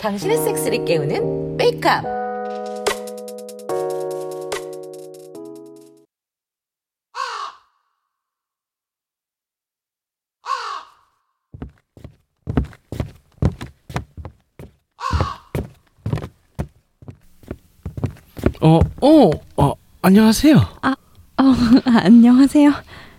당신의 섹스를 깨우는 메이크업. 어, 어, 어, 안녕하세요. 어, 안녕하세요.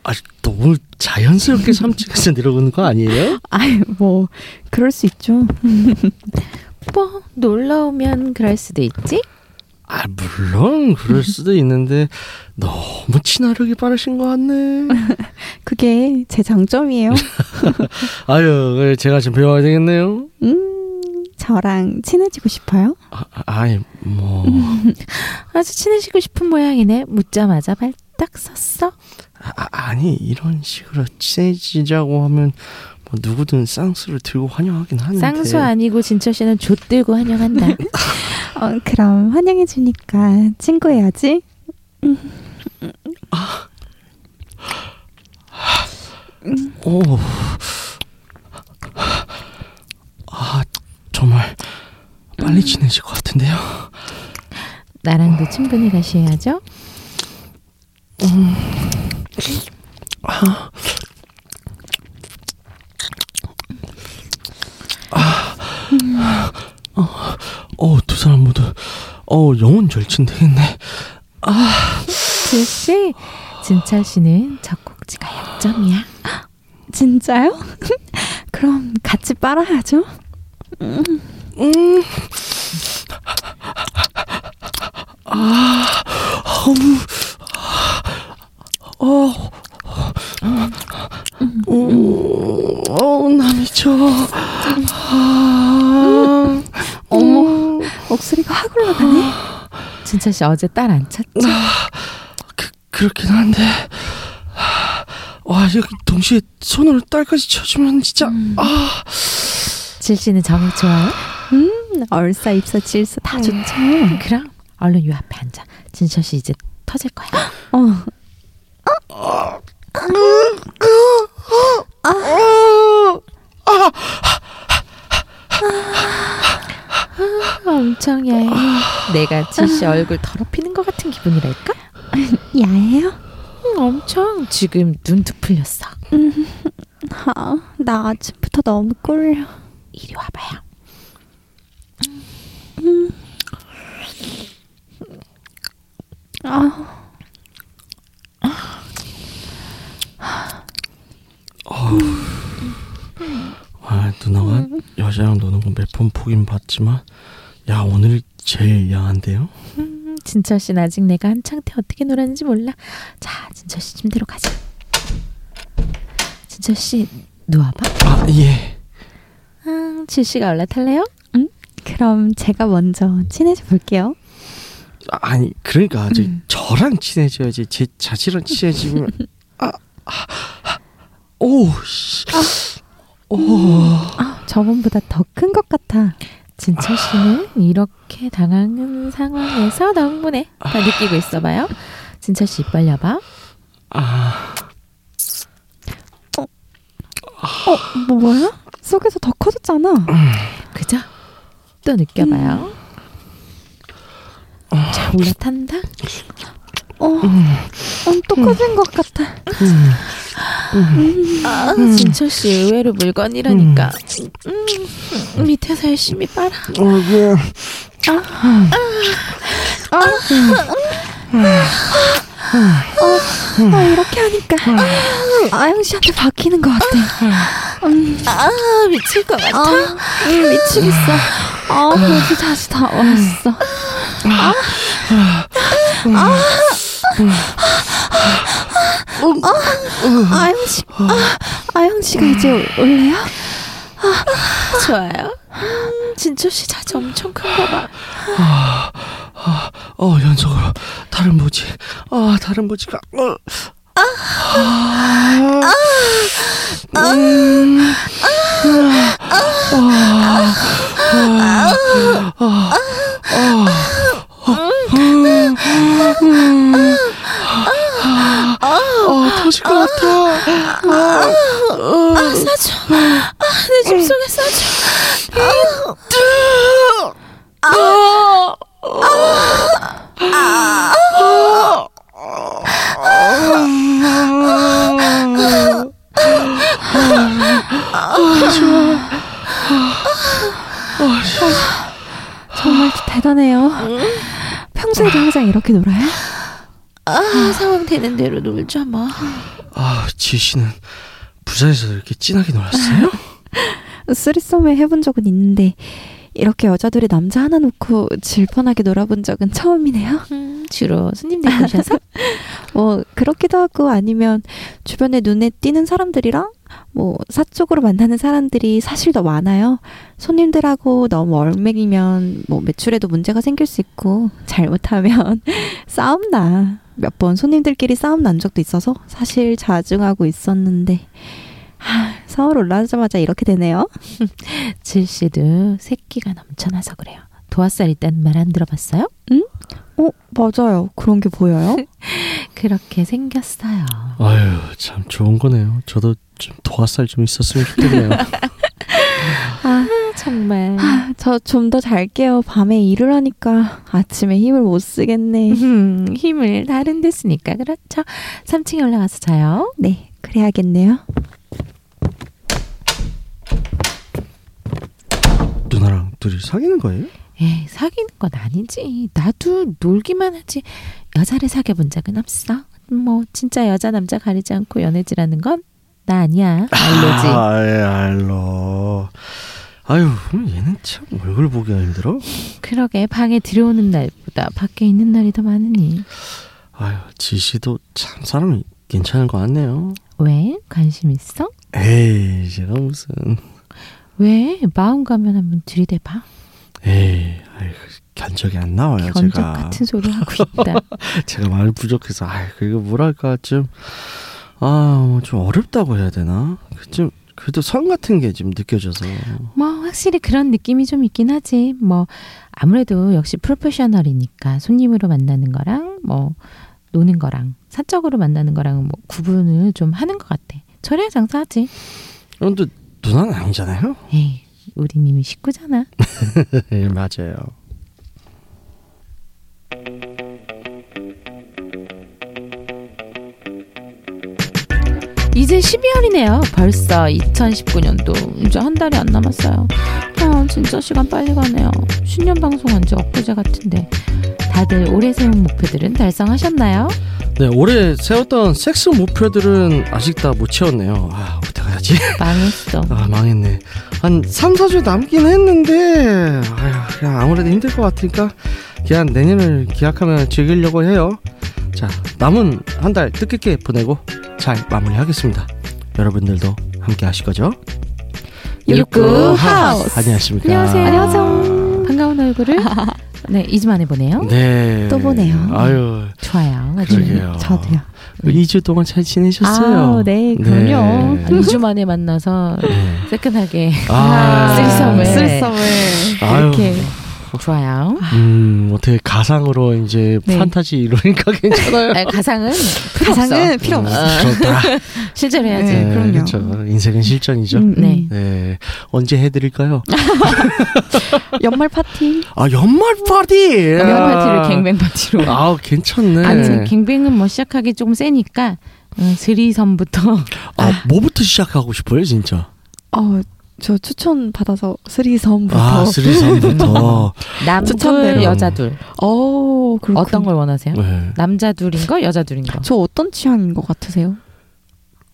아, 너무 자연스럽게 삼층에서 내려오는 거 아니에요? 아이, 뭐, 그럴 수 있죠. 뭐 놀러 오면 그럴 수도 있지. 아, 물론 그럴 수도 있는데 너무 친화력이 빠르신 것 같네. 그게 제 장점이에요. 아유, 제가 좀 배워야 되겠네요. 음, 저랑 친해지고 싶어요? 아, 아이, 뭐, 아주 친해지고 싶은 모양이네. 묻자마자 발딱 섰어. 아, 아니 이런 식으로 친해지자고 하면 뭐 누구든 쌍수를 들고 환영하긴 하는데. 쌍수 아니고 진철 씨는 좆들고 환영한다. 어, 그럼 환영해 주니까 친구해야지. 오. 아, 정말 빨리 친해질 것 같은데요. 나랑도 친분이 가셔야죠. 어, 두 사람 모두 어, 영혼 절친 되겠네. 질 씨, 진철 씨는 젖꼭지가 약점이야. 진짜요? 그럼 같이 빨아야죠. 오, 어, 나 미쳐. 아, 어머, 목소리가 확 올라가네. 진철 씨 어제 딸 안 찾죠? 그, 그렇긴 한데. 와, 여기 동시에 손으로 딸까지 쳐주면 진짜, 아. 질 씨는 정이 좋아요? 음, 얼싸, 입사, 질서 다 좋죠. 그럼 얼른 요 앞에 앉아. 진철 씨 이제 터질 거야. 어, 엄청 야해. 내가 질씨 얼굴 더럽히는 것 같은 기분이랄까? 야해요? 음, 엄청 지금 눈도 풀렸어. 아, 나 아침부터 너무 꼴려. 이리 와봐요. 아, 아, 누나가 여자랑 노는 거 몇 번 보긴 봤지만, 야, 오늘 제일 야한데요? 음, 진철 씨는 아직 내가 한창 때 어떻게 놀았는지 몰라. 자, 진철 씨 침대로 가자. 진철 씨 누워봐. 아, 예. 음, 질 씨가 올라탈래요? 그럼 제가 먼저 친해져 볼게요. 아, 아니, 그러니까, 저, 저랑 친해져야지. 제 자신이랑 친해지면, 아, 아, 아, 오, 씨. 오, 아, 저번보다 더 큰 것 같아. 진철 씨는 이렇게 당하는 상황에서 너 흥분해. 다 느끼고 있어봐요. 진철 씨입 벌려봐. 아, 어, 뭐, 뭐야? 속에서 더 커졌잖아. 그죠? 또 느껴봐요. 자, 올라탄다. 어, 어, 또 커진 것 같아. 아, 진철 씨 의외로 물건이라니까. 음, 밑에서 열심히 빨아. 어, 예. 아, 이렇게 하니까 아영 씨한테 바뀌는 것 같아. 음, 아, 미칠 것 같아. 아, 음, 미치겠어. 아, 벌써 다시 다 왔어. 아, 아 영 씨, 아, 아영 씨가 이제 올래요? 좋아요. 음, 진철 씨 자지 엄청 큰거 봐. 어, 연속으로. 다른 보지. 아, 다른 보지가. 어. 아, 터질 것 같아. 아, 아, 싸줘. 아, 내 집 속에 싸줘. 정말 대단해요. 평소에도 항상 이렇게 놀아요? 아, 상황 되는 대로 놀자 뭐. 아, 지혜 씨는 부산에서 이렇게 진하게 놀았어요? 쓰리썸을 해본 적은 있는데 이렇게 여자들이 남자 하나 놓고 질펀하게 놀아본 적은 처음이네요. 음, 주로 손님들 보셔서? 뭐 그렇기도 하고 아니면 주변에 눈에 띄는 사람들이랑 뭐 사적으로 만나는 사람들이 사실 더 많아요. 손님들하고 너무 얼맥이면 뭐 매출에도 문제가 생길 수 있고 잘못하면 싸움 나. 몇 번 손님들끼리 싸움 난 적도 있어서 사실 자중하고 있었는데 하, 서울 올라오자마자 이렇게 되네요. 질 씨도 새끼가 넘쳐나서 그래요. 도화살 있다는 말안 들어봤어요? 어 맞아요. 그런 게 보여요? 그렇게 생겼어요. 아유, 참 좋은 거네요. 저도 좀 도화살 좀 있었으면 좋겠네요. 아, 정말. 아, 저좀 더 잘게요. 밤에 일을 하니까 아침에 힘을 못 쓰겠네. 음, 힘을 다른 데 쓰니까 그렇죠. 3층에 올라가서 자요. 네, 그래야겠네요. 누나랑 둘이 사귀는 거예요? 에이, 사귀는 건 아니지. 나도 놀기만 하지. 여자를 사귀어 본 적은 없어. 뭐 진짜 여자 남자 가리지 않고 연애질하는 건 나 아니야. 알로지. 아, 예, 알로. 아유, 얘는 참 얼굴 보기가 힘들어. 그러게 방에 들어오는 날보다 밖에 있는 날이 더 많으니. 아유, 지씨도 참 사람이 괜찮은 것 같네요. 왜? 관심 있어? 에이, 제가 무슨. 왜? 마음 가면 한번 들이대봐. 에이, 견적이 안 나와요, 견적 제가. 같은 소리 하고 있다. 제가 말 부족해서, 아유, 그리고 뭐랄까, 좀, 아, 뭐좀 어렵다고 해야 되나? 그 좀, 그래도 선 같은 게좀 느껴져서. 뭐 확실히 그런 느낌이 좀 있긴 하지. 뭐 아무래도 역시 프로페셔널이니까 손님으로 만나는 거랑 뭐 노는 거랑 사적으로 만나는 거랑 뭐 구분을 좀 하는 것 같아. 저래야 장사하지. 근데 누나는 아니잖아요? 에이, 우린 이미 식구잖아. 예, 맞아요. 이제 12월이네요. 벌써 2019년도 이제 한 달이 안 남았어요. 아, 진짜 시간 빨리 가네요. 신년 방송한 지 엊그제 같은데 다들 올해 세운 목표들은 달성하셨나요? 네, 올해 세웠던 섹스 목표들은 아직 다 못 채웠네요. 아, 어떡하지? 망했어. 아, 망했네. 한 3, 4주 남긴 했는데, 아휴, 그냥 아무래도 힘들 것 같으니까, 그냥 내년을 기약하면 즐기려고 해요. 자, 남은 한 달 뜻깊게 보내고, 잘 마무리하겠습니다. 여러분들도 함께 하실 거죠? 육구 하우스. 안녕하십니까. 안녕하세요. 안녕하세요. 반가운 얼굴을 네 2주 만에 보네요. 네. 또 보네요. 아유, 좋아요. 아주. 그러게요. 저도요. 그 2주 동안 잘 지내셨어요? 아, 네, 그럼요. 아, 2주 만에 만나서 네. 새끈하게 아, 쓰리썸을. 쓰리썸을. 아유. 이렇게 좋아요. 음, 어떻게 가상으로 이제 네. 판타지 이러니까 괜찮아요. 아니, 가상은 필요 가상은 없어. 필요 음, 없어. 좋다. 실제로 해야지. 네, 그럼요. 그렇죠. 인생은 실전이죠. 음, 네. 네. 언제 해드릴까요? 연말 파티. 아, 연말 파티! 연말 파티를 갱뱅 파티로. 아, 괜찮네. 아니 갱뱅은 뭐 시작하기 조금 세니까 음, 스리섬부터 아, 뭐부터 시작하고 싶어요, 진짜? 어, 저 추천 받아서 스리섬부터. 아, 스리섬부터. 남둘 추천대로. 여자 둘 어, 그렇군. 어떤 걸 원하세요? 네. 남자 둘인 거 여자 둘인 거. 저 어떤 취향인 것 같으세요?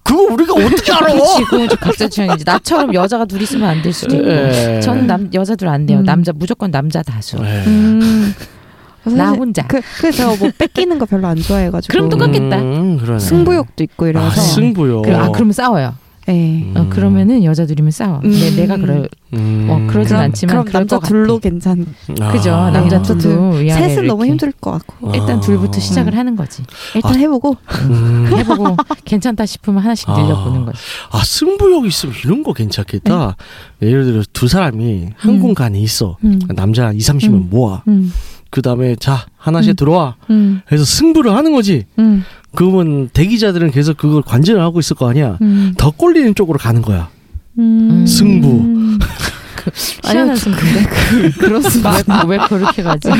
그거 우리가 어떻게 알아? 좀 각자 취향이지. 나처럼 여자가 둘 있으면 안 될 수도 있고. 네. 저는 남 여자 둘 안 돼요. 음. 남자 무조건 남자 다수. 네. 음. 나 혼자. 그, 그래서 제가 뭐 뺏기는 거 별로 안 좋아해가지고. 그럼 똑같겠다. 음. 승부욕도 있고 아, 이래서. 승부요. 그, 아 그러면 싸워요. 네. 어, 그러면은 여자 둘이면 싸워. 음. 내, 내가 그럴 음. 어, 그러진 그럼, 않지만 그럼 그럴 남자 것 둘로. 괜찮. 아. 그죠. 남자 둘로 위아래로 셋은 너무. 힘들 것 같고. 일단 아. 둘부터 시작을 하는 거지. 일단 해보고. 음. 해보고 괜찮다 싶으면 하나씩 아. 늘려보는 거지. 아 승부욕 있으면 이런 거 괜찮겠다. 예를 들어 두 사람이 한 음. 공간에 있어. 음. 남자 2, 30명 음. 모아. 음. 그 다음에 자 하나씩 음. 들어와. 음. 해서 승부를 하는 거지. 음. 그러면 대기자들은 계속 그걸 관전을 하고 있을 거 아니야. 음. 더 꼴리는 쪽으로 가는 거야. 음. 승부. 희한한 승부인데 그렇습니다. 왜, 왜 그렇게 가지? 네.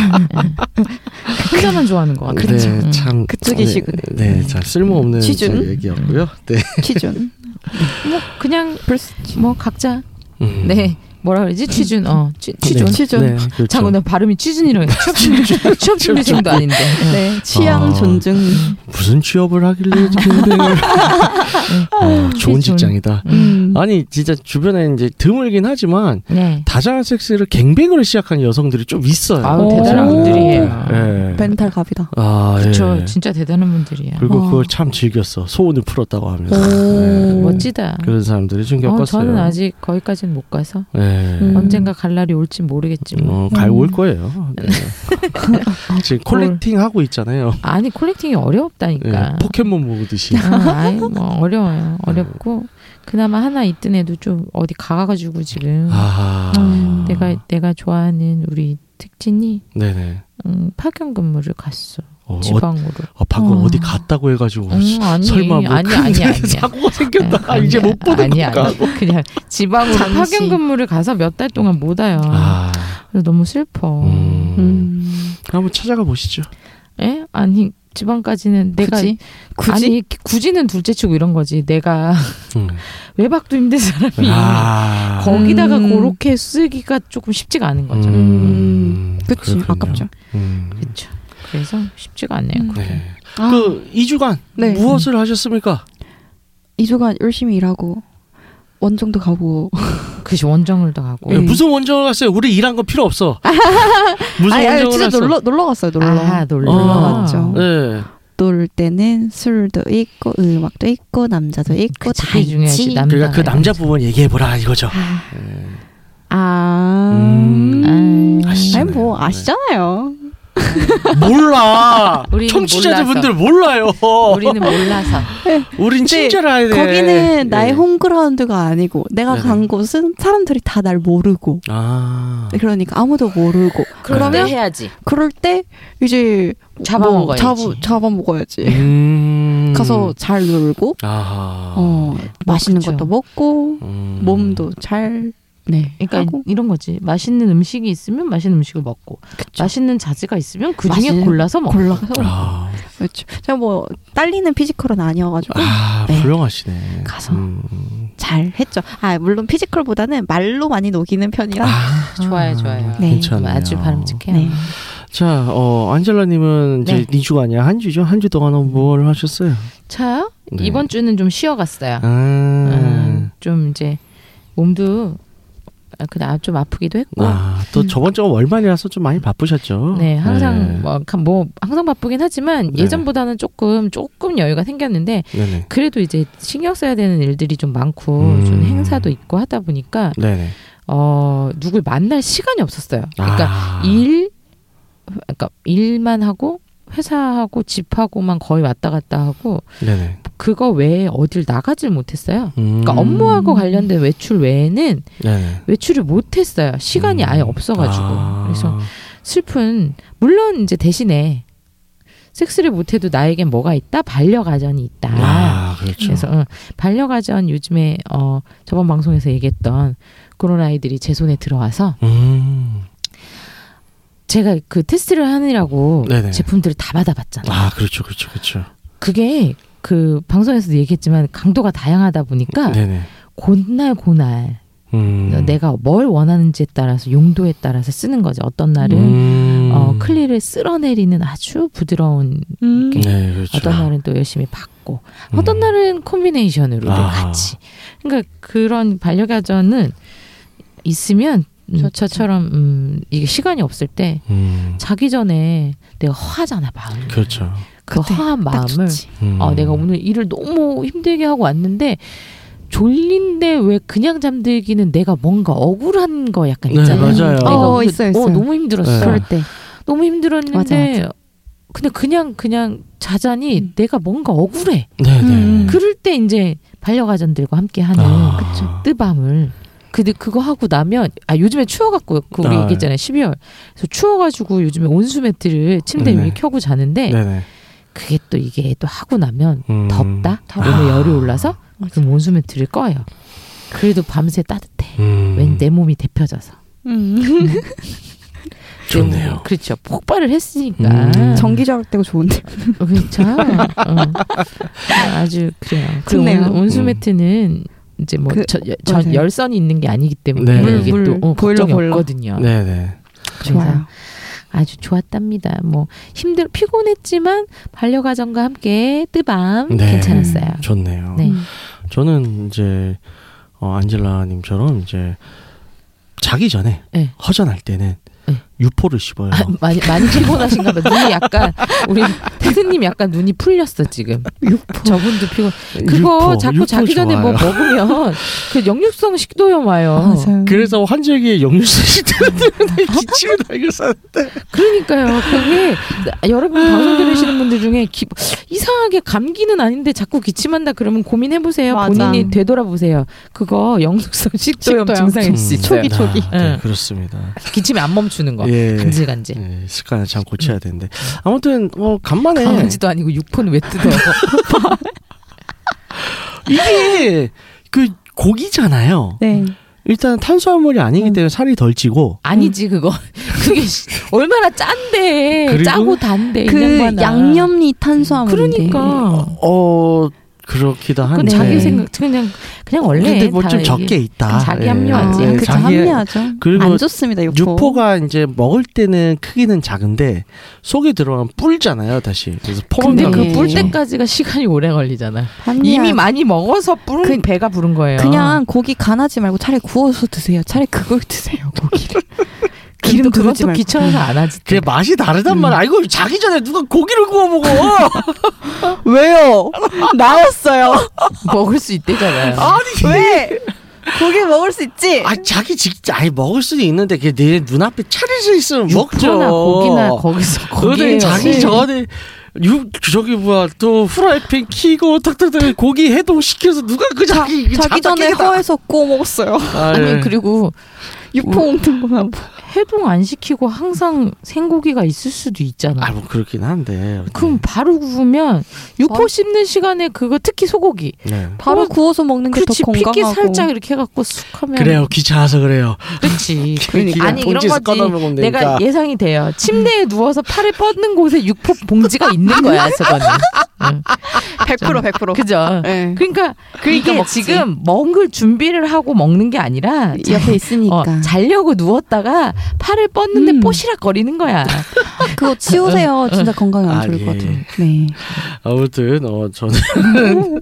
혼자만 좋아하는 것 같아요. 그렇죠. 네, 음. 참 그쪽이시군요. 네, 네, 참 쓸모없는 취준. 얘기였고요. 네. 취준. 뭐 그냥 뭐 각자 음. 네 뭐라 그러지 취준 어 취, 취준 네, 취준. 네, 그렇죠. 자꾸 나 발음이 취준이라고 해. 취업 준비 취업 준비생도 아닌데 네, 취향 아. 존중. 무슨 취업을 하길래 갱뱅을 어, 좋은 취준. 직장이다. 음. 아니 진짜 주변에 이제 드물긴 하지만 네 다자간 섹스를 갱뱅으로 시작한 여성들이 좀 있어요. 아우 오. 대단한 분들이에요. 예. 멘탈 갑이다. 아, 그렇죠 예. 진짜 대단한 분들이야. 그리고 와. 그걸 참 즐겼어. 소원을 풀었다고 하면서. 오. 예. 멋지다. 그런 사람들이 좀 어, 겪었어요. 저는 아직 거기까지는 못 가서 예. 음. 언젠가 갈 날이 올지 모르겠지 뭐. 어, 갈올 거예요. 네. 지금 콜렉팅 하고 있잖아요. 아니 콜렉팅이 어렵다니까. 예, 포켓몬 모으듯이. 아, 아이 뭐 어려워요. 어렵고 그나마 하나 있던 애도 좀 어디 가가지고 지금 아, 음. 내가 내가 좋아하는 우리 특진이 네네. 음, 파견 근무를 갔어 어, 어, 지방으로. 어, 방금 어. 어. 디 갔다고 해가지고 음, 아니 설마 뭐 아니 큰 아니 아니. 사고가 생겼다가 아니, 이제 못 보는 아니 건가 아니 그냥 지방으로. 파견 근무를 가서 몇 달 동안 못 와요. 아, 그래서 너무 슬퍼. 음. 음. 한번 찾아가 보시죠. 예? 아니 지방까지는 내가 굳이? 굳이? 아니 굳이는 둘째치고 이런 거지. 내가 음. 외박도 힘든 사람이 아, 거기다가 음. 그렇게 쓰기가 조금 쉽지가 않은 거죠. 음, 그치, 그렇군요. 아깝죠. 음. 그렇죠. 그래서 쉽지가 않네요. 음. 네. 아, 그 2주간 네. 무엇을 하셨습니까? 이주간 열심히 일하고 원정도 가고 그시 원정을 더 가고. 예, 네. 무슨 원정을 갔어요? 우리 일한 거 필요 없어. 무슨 아니, 아니, 원정을 진짜 갔어? 놀러 놀러 갔어요. 놀러. 아, 놀러 어. 갔죠. 네. 놀 때는 술도 있고 음악도 있고 남자도 있고 그치, 다. 있지. 남- 그러니까 그 남자, 남자 부분 얘기해 보라 이거죠. 아, 네. 아, 음. 음. 아시잖아요. 아니 뭐 아시잖아요. 몰라. 청취자분들 몰라요. 우리는 몰라서. 우린 진짜 알아야 돼. 거기는 나의 예. 홈그라운드가 아니고 내가 네네. 간 곳은 사람들이 다 날 모르고 아. 그러니까 아무도 모르고 그러면 해야지. 그럴 때 이제 잡아먹어야지. 잡아 잡아 먹어야지. 음. 가서 잘 놀고 아하. 어 맛있는 그쵸. 것도 먹고 음. 몸도 잘 네. 그러니까 하고. 이런 거지. 맛있는 음식이 있으면 맛있는 음식을 먹고, 그쵸. 맛있는 자지가 있으면 그 중에 맛있는- 골라서 먹고. 골라서 아, 그렇죠. 제가 뭐 딸리는 피지컬은 아니어가지고 아 네. 훌륭하시네. 가서. 음. 잘 했죠. 아 물론 피지컬보다는 말로 많이 녹이는 편이라. 아, 좋아요, 좋아요. 네. 괜찮네요. 아주 바람직해요. 네. 자, 어, 안젤라님은 이제 네. 2주가 아니라 한 주죠? 한 주 동안은 뭘 하셨어요? 저요? 네. 이번 주는 좀 쉬어갔어요. 아, 음, 좀 이제 몸도 아, 그냥 좀 아프기도 했고. 아, 또 저번 주가 월말이라서 좀 많이 바쁘셨죠? 네, 항상 네. 뭐, 가- 뭐 항상 바쁘긴 하지만 네. 예전보다는 조금 조금 여유가 생겼는데 네네. 그래도 이제 신경 써야 되는 일들이 좀 많고 음. 좀 행사도 있고 하다 보니까 네네. 어 누굴 만날 시간이 없었어요. 그러니까 아. 일 그러니까 일만 하고 회사하고 집하고만 거의 왔다 갔다 하고 네네. 그거 외에 어딜 나가질 못했어요. 음. 그러니까 업무하고 관련된 외출 외에는 네네. 외출을 못했어요. 시간이 음. 아예 없어가지고 아. 그래서 슬픈 물론 이제 대신에 섹스를 못해도 나에겐 뭐가 있다 반려가전이 있다. 아, 그렇죠. 그래서 어, 반려가전 요즘에 어 저번 방송에서 얘기했던 그런 아이들이 제 손에 들어와서 음. 제가 그 테스트를 하느라고 네네. 제품들을 다 받아봤잖아요. 아, 그렇죠, 그렇죠, 그렇죠. 그게 그 방송에서도 얘기했지만 강도가 다양하다 보니까 네네. 곧날 고날 음. 내가 뭘 원하는지에 따라서 용도에 따라서 쓰는 거죠. 어떤 날은 음. 어, 클리를 쓸어내리는 아주 부드러운 음. 게 네, 그렇죠. 어떤 날은 또 열심히 받고 어떤 음. 날은 콤비네이션으로 아. 같이 그러니까 그런 반려가전은 있으면 음. 저처럼 음, 이게 시간이 없을 때 음. 자기 전에 내가 허하잖아 마음 그렇죠. 그 허한 딱 마음을 좋지. 음. 어, 내가 오늘 일을 너무 힘들게 하고 왔는데 졸린데 왜 그냥 잠들기는 내가 뭔가 억울한 거 약간 네, 있잖아요. 맞아요. 내가 어, 오늘 있어요, 어, 있어요. 너무 힘들었어. 네. 그럴 때. 너무 힘들었는데 맞아, 근데 그냥 그냥 자자니 음. 내가 뭔가 억울해. 네네. 음. 그럴 때 이제 반려가전들과 함께 하는 아. 그쵸. 뜨밤을 근데 그거 하고 나면 아 요즘에 추워갖고 그 우리 아. 얘기했잖아요 12월 그래서 추워가지고 요즘에 온수 매트를 침대 네. 위에 켜고 자는데 네네. 그게 또 이게 또 하고 나면 음. 덥다 덥- 몸에 아. 열이 올라서 맞아. 그럼 온수 매트를 꺼요 그래도 밤새 따뜻해. 음. 왠내 몸이 데펴져서. 음. 좋네요. 뭐, 그렇죠. 폭발을 했으니까. 음. 전기 절약되고 좋은데. 어, 그렇죠. 어. 아주 그래요. 좋네요. 온- 온수 음. 매트는 이제 뭐 그, 저, 맞아요. 열선이 있는 게 아니기 때문에 네. 이게 물, 또 물, 어, 보일러, 걱정이 보일러. 없거든요. 네네. 좋아요. 아주 좋았답니다. 뭐 힘들 피곤했지만 반려가정과 함께 뜨밤 네. 괜찮았어요. 좋네요. 네. 음. 저는 이제 어, 안젤라님처럼 이제 자기 전에 네. 허전할 때는 네. 유포를 씹어요. 아, 많이 많이 피곤하신가 봐. 눈이 약간 우리 테드님 약간 눈이 풀렸어 지금. 저분도 피곤. 그거 유포, 자꾸 유포 자기 전에 뭐 좋아요. 먹으면 그 역류성 식도염 와요. 맞아요. 그래서 환절기에 역류성 식도염 때문에 기침을 달고 사는데 그러니까요. 그게 나- 여러분 방송 들으시는 분들 중에 기, 이상하게 감기는 아닌데 자꾸 기침한다 그러면 고민해 보세요. 본인이 되돌아 보세요. 그거 역류성 식도염 식도염. 증상일 수 있어요. 초기, 초기. 아, 네, 응. 그렇습니다. 기침이 안 멈추는 거. 예. 간질간질. 예, 습관을 참 고쳐야 되는데 아무튼 어 간만에 강아지도 아니고 육포는 왜 뜯어? 이게 그 고기잖아요. 네. 일단 탄수화물이 아니기 음. 때문에 살이 덜 찌고 아니지 그거. 그게 씨, 얼마나 짠데 짜고 단데 이 그. 양념이 탄수화물인데. 그러니까. 어 그렇기도 한데 자기 생각 그냥 그냥 원래 근데 뭐다좀 적게 있다. 자기 예. 합리화지. 아, 예, 그쵸, 자기- 합리하죠. 그리고 안 좋습니다, 유포. 유포가 이제 먹을 때는 크기는 작은데 속에 들어가면 뿔잖아요, 다시. 그래서 근데. 그뿔 네. 때까지가 시간이 오래 걸리잖아. 합리화. 이미 많이 먹어서 부른 그- 배가 부른 거예요. 그냥 고기 간하지 말고 차라리 구워서 드세요. 차라리 그걸 드세요, 고기를. 기름 또 말고. 귀찮아서 안 하지. 또. 그게 맛이 다르단 음. 말이야. 아이고 자기 전에 누가 고기를 구워 먹어. 왜요? 나였어요. 먹을 수 있대잖아요. 아니 왜? 고기 먹을 수 있지. 아 자기 직접 아니 먹을 수는 있는데 그게 내 눈앞에 차려져 있으면 먹죠. 고기나 거기서 근데 거기에 자기 전에 유 저기 뭐야 또 프라이팬 키고 탁탁탁 고기 해동 시켜서 누가 그 자, 자기 자기 전에. 허에서 구워 먹었어요. 아, 아니 예. 그리고 유포 먹는 거나 뭐. 해동 안 시키고 항상 생고기가 있을 수도 있잖아. 아, 뭐 그렇긴 한데. 그럼 바로 구우면 육포 어? 씹는 시간에 그거 특히 소고기. 네. 바로 어, 구워서 먹는 게더 그렇지 건강하고. 핏기 살짝 이렇게 해갖고 쑥 하면 그래요 귀찮아서 그래요. 그렇지. 그냥 아니 이런 거지. 내가 되니까. 예상이 돼요. 침대에 누워서 팔을 뻗는 곳에 육포 봉지가 있는 거야, 저거는. 응. 100% 100%. 그죠? 네. 그러니까 이게 먹지. 지금 먹을 준비를 하고 먹는 게 아니라 자- 옆에 있으니까. 어, 자려고 누웠다가 팔을 뻗는데 음. 뽀시락거리는 거야. 그거 치우세요. 진짜 건강에 안 아, 좋을 예. 것 같아요. 네. 아무튼 어 저는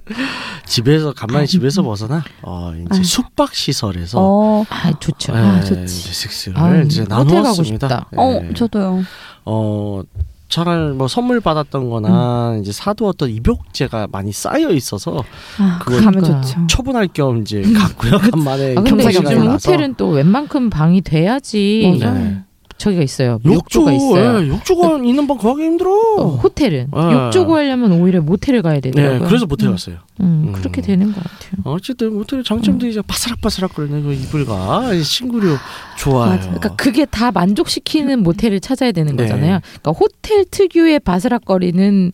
집에서 간만에 집에서 벗어나 어 이제 아. 숙박 시설에서 어, 아 좋죠. 아, 예, 좋지. 이제 식스를 아유, 이제 가고 나누었습니다. 싶다. 어, 예. 저도요. 어 차라리 뭐 선물 받았던거나 이제 사두었던 입욕제가 많이 쌓여 있어서 아, 그거- 가면 그러니까. 좋죠. 처분할 겸 이제 갔고요. 간만에 아, 근데 요즘 나서. 호텔은 또 웬만큼 방이 돼야지. 네. 저기가 있어요. 욕조 욕조가 있어요. 예, 욕조가 있는 방 구하기 힘들어. 어, 호텔은 아. 욕조 구하려면 오히려 모텔을 가야 네, 되더라고요. 그래서 모텔 음, 갔어요. 음, 음. 그렇게 되는 것 같아요. 어쨌든 모텔 장점들이 이제 바스락바스락 거리는 그 이불과 이 친구류 좋아요. 맞아. 그러니까 그게 다 만족시키는 모텔을 찾아야 되는 네. 거잖아요. 그러니까 호텔 특유의 바스락거리는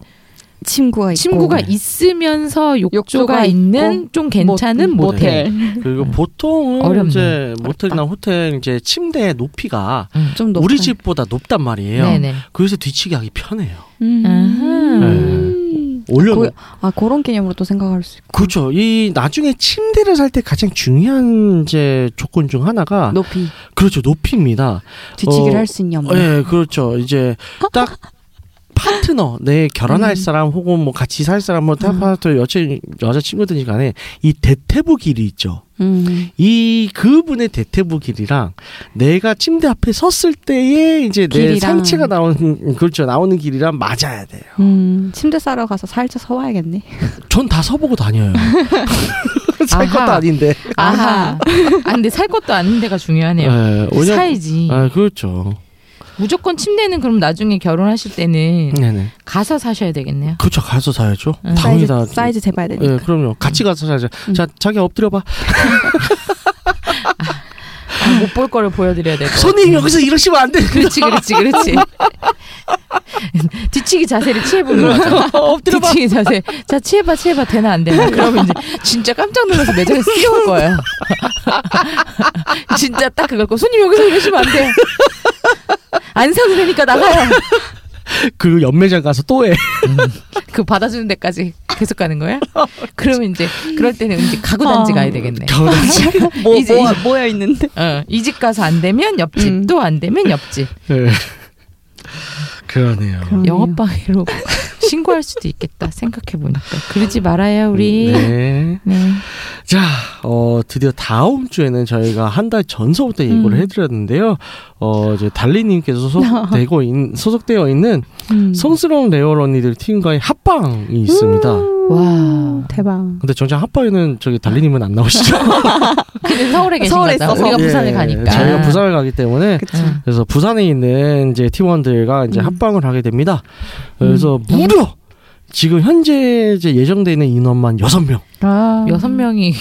침구가 있고. 친구가 있으면서 욕조가, 욕조가 있는 좀 괜찮은 모- 모텔. 그리고 보통은 어렵네. 이제. 모텔이나 호텔 이제 침대 높이가 음. 좀 높아요. 우리 집보다 높단 말이에요. 네네. 그래서 뒤치기 하기 편해요. 음. 음. 올려 그- 아, 그런 개념으로 또 생각할 수 있고. 그렇죠. 이 나중에 침대를 살 때 가장 중요한 이제 조건 중 하나가 높이. 그렇죠. 높이입니다. 뒤치기를 어, 할수 있냐 없냐. 네, 그렇죠. 이제 딱 파트너, 내 결혼할 음. 사람 혹은 뭐 같이 살 사람 뭐 음. 파트너 여자 여자 친구든지 간에 이 대퇴부 길이 있죠. 음. 이 그분의 대퇴부 길이랑 내가 침대 앞에 섰을 때에 이제 내 길이랑. 상체가 나오는 그렇죠 나오는 길이랑 맞아야 돼요. 음. 침대 싸러 가서 살짝 서와야겠네. 전 다 서보고 다녀요. 살 것도 아하. 아닌데. 아하. 아 근데 살 것도 아닌 데가 중요하네요. 네, 왜냐- 사이지. 아 그렇죠. 무조건 침대는 그럼 나중에 결혼하실 때는 네네. 가서 사셔야 되겠네요. 그렇죠. 가서 사야죠. 음. 당연히 사이즈, 다. 사이즈 재봐야 되니까. 예, 그럼요. 같이 가서 사야죠. 음. 자, 자기 엎드려 봐. 못 볼 거를 보여드려야 될 거. 손님 여기서 이러시면 안 돼. 그렇지, 그렇지, 그렇지. 뒤치기 자세를 취해보는 거죠. 엎드려봐. 뒤치기 자세. 자, 취해봐, 취해봐. 되나 안 되나. 그러면 이제 진짜 깜짝 놀라서 매장에 뛰어올 거예요. 진짜 딱 그걸 거 손님 여기서 이러시면 안 돼요. 안 사도 되니까 나가요. 그리고 연매장 가서 또 해. 그 받아주는 데까지 계속 가는 거야? 그러면 이제 그럴 때는 이제 가구 단지 어. 가야 되겠네. 뭐, 이제 뭐, 모여 있는데. 어, 이집 가서 안 되면 옆집, 음. 또안 되면 옆집. 네. 그러네요. 그럼- 영업 방해로 신고할 수도 있겠다. 생각해 보니까 그러지 말아요 우리. 네. 네. 자, 어, 드디어 다음 주에는 저희가 한 달 전서부터 예고를 음. 해드렸는데요. 어, 이제 달리님께서 소속되고 있, 소속되어 있는 음. 성스러운 레어 언니들 팀과의 합방이 있습니다. 와. 대박. 근데 정작 합방에는 저기 달리님은 안 나오시죠? 근데 서울에 계신 서울에 거죠. 있어서. 우리가 부산을 예, 가니까. 저희가 부산을 가기 때문에 그쵸. 응. 그래서 부산에 있는 이제 팀원들과 이제 음. 합방을 하게 됩니다. 그래서 무려 지금 현재 이제 예정돼 있는 인원만 여섯 명. 아. 여섯 명이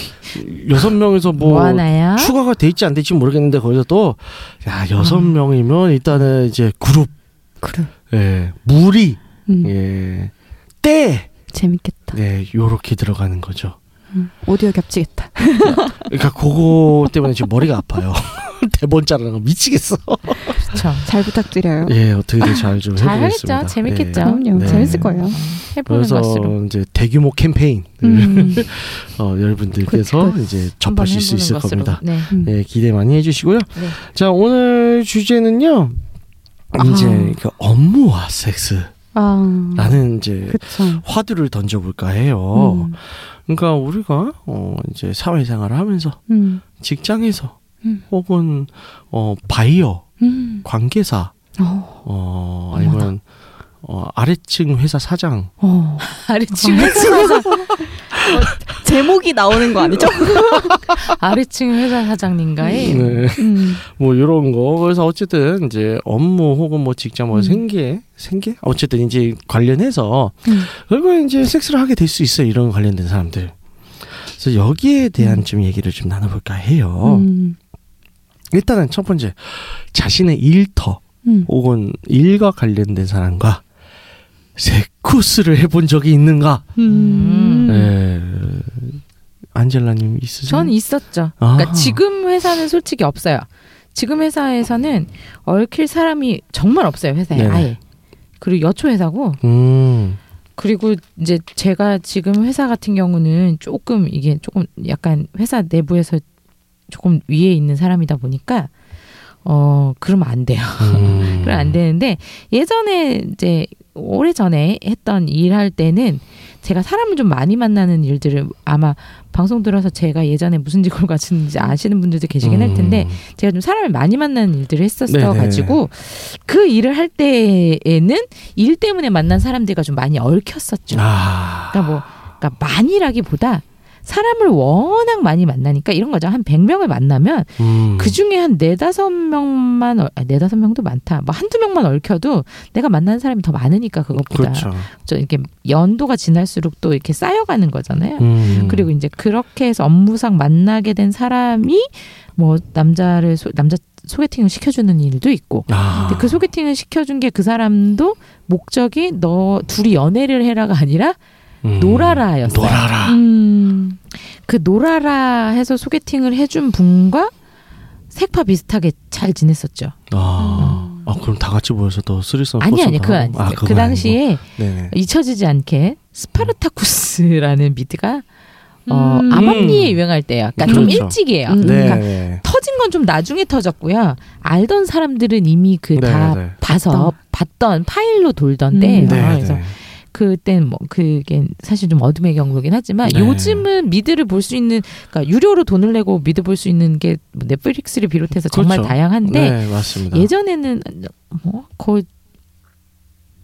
여섯 명에서 뭐, 뭐 하나요? 추가가 돼 있지 안 될지 모르겠는데 거기서 또 야, 여섯 음. 명이면 일단은 이제 그룹 그래. 예, 무리 음. 예. 때 재밌겠다. 예, 요렇게 들어가는 거죠. 음. 오디오 겹치겠다. 그러니까 그거 때문에 지금 머리가 아파요. 대본 짜르는 거 미치겠어. 그렇죠. 잘 부탁드려요. 예, 어떻게든 잘좀잘 해보겠습니다. 하겠죠. 재밌겠죠. 예. 그럼요. 네. 재밌을 거예요. 해보는 그래서 것으로. 이제 대규모 캠페인 음. 어, 여러분들께서 이제 한번 접하실 수 있을 것으로. 겁니다. 네. 음. 예, 기대 많이 해주시고요. 네. 자, 오늘 주제는요. 이제 그 업무와 섹스라는 아. 이제 그쵸. 화두를 던져볼까 해요. 음. 그러니까 우리가 어 이제 사회생활을 하면서 음. 직장에서 음. 혹은 어 바이어 음. 관계사 어. 어 아니면 어 아래층 회사 사장 어. 아래층 아, 회사 제목이 나오는 거 아니죠? 아래층 회사 사장님과의 네. 음. 뭐 이런 거 그래서 어쨌든 이제 업무 혹은 뭐 직장 뭐 음. 생계 생계 어쨌든 이제 관련해서 음. 결국에 이제 섹스를 하게 될 수 있어요 이런 관련된 사람들 그래서 여기에 대한 음. 좀 얘기를 좀 나눠볼까 해요 음. 일단은 첫 번째 자신의 일터 음. 혹은 일과 관련된 사람과 세쿠스를 해본 적이 있는가? 음. 예. 안젤라님 있으세요? 전 있었죠. 아. 그러니까 지금 회사는 솔직히 없어요. 지금 회사에서는 얽힐 사람이 정말 없어요 회사에 네네. 아예. 그리고 여초 회사고 음, 그리고 이제 제가 지금 회사 같은 경우는 조금 이게 조금 약간 회사 내부에서 조금 위에 있는 사람이다 보니까 어 그러면 안 돼요. 음. 그럼 안 되는데 예전에 이제 오래 전에 했던 일할 때는 제가 사람을 좀 많이 만나는 일들을 아마 방송 들어서 제가 예전에 무슨 직업을 가졌는지 아시는 분들도 계시긴 할 텐데 음. 제가 좀 사람을 많이 만나는 일들을 했었어. 가지고 그 일을 할 때에는 일 때문에 만난 사람들과 좀 많이 얽혔었죠. 아, 그러니까 뭐 그러니까 많이라기보다 사람을 워낙 많이 만나니까 이런 거죠. 한 100명을 만나면 음. 그 중에 한 네다섯 명만 얼- 아, 네다섯 명도 많다. 뭐 한두 명만 얽혀도 내가 만나는 사람이 더 많으니까 그것보다 그렇죠. 저 이렇게 연도가 지날수록 또 이렇게 쌓여가는 거잖아요. 음. 그리고 이제 그렇게 해서 업무상 만나게 된 사람이 뭐 남자를 소, 남자 소개팅을 시켜주는 일도 있고 아. 근데 그 소개팅을 시켜준 게 그 사람도 목적이 너 둘이 연애를 해라가 아니라 음. 놀아라였어요. 놀아라. 음. 그 놀아라 해서 소개팅을 해준 분과 섹파 비슷하게 잘 지냈었죠. 아. 아, 그럼 다 같이 모여서 또 threesome 아니 아니 하고? 아니에요. 아, 그 그건 당시에 아니고. 네네. 잊혀지지 않게 스파르타쿠스라는 미드가 어, 음. 암암리에 유행할 때예요. 그러니까 좀 그렇죠. 일찍이에요. 음. 그러니까 네. 터진 건 좀 나중에 터졌고요. 알던 사람들은 이미 그다 네, 네. 봐서 봤던 파일로 돌던데 음. 네. 어, 그래서 네. 그땐 뭐 그게 사실 좀 어둠의 경로긴 하지만 네. 요즘은 미드를 볼 수 있는 그러니까 유료로 돈을 내고 미드 볼 수 있는 게뭐 넷플릭스를 비롯해서 정말 그렇죠. 다양한데 네, 맞습니다. 예전에는 뭐 거의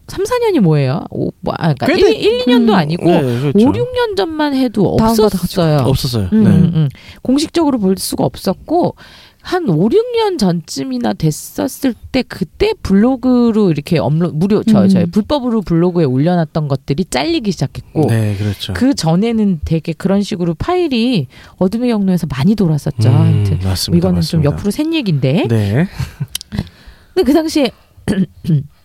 3, 4년이 뭐예요? 오, 뭐, 아, 그러니까 꽤 1, 1, 2년도 음. 아니고 네, 그렇죠. 5, 6년 전만 해도. 없었어요. 없었어요. 음, 네. 음, 음. 공식적으로 볼 수가 없었고 한 5, 6년 전쯤이나 됐었을 때 그때 블로그로 이렇게 업로 무료 저 음. 저 불법으로 블로그에 올려놨던 것들이 잘리기 시작했고 네, 그렇죠. 그 전에는 되게 그런 식으로 파일이 어둠의 경로에서 많이 돌았었죠. 음, 하여튼 맞습니다. 이거는 좀 맞습니다. 옆으로 샌 얘기인데 네. 근데 그 당시에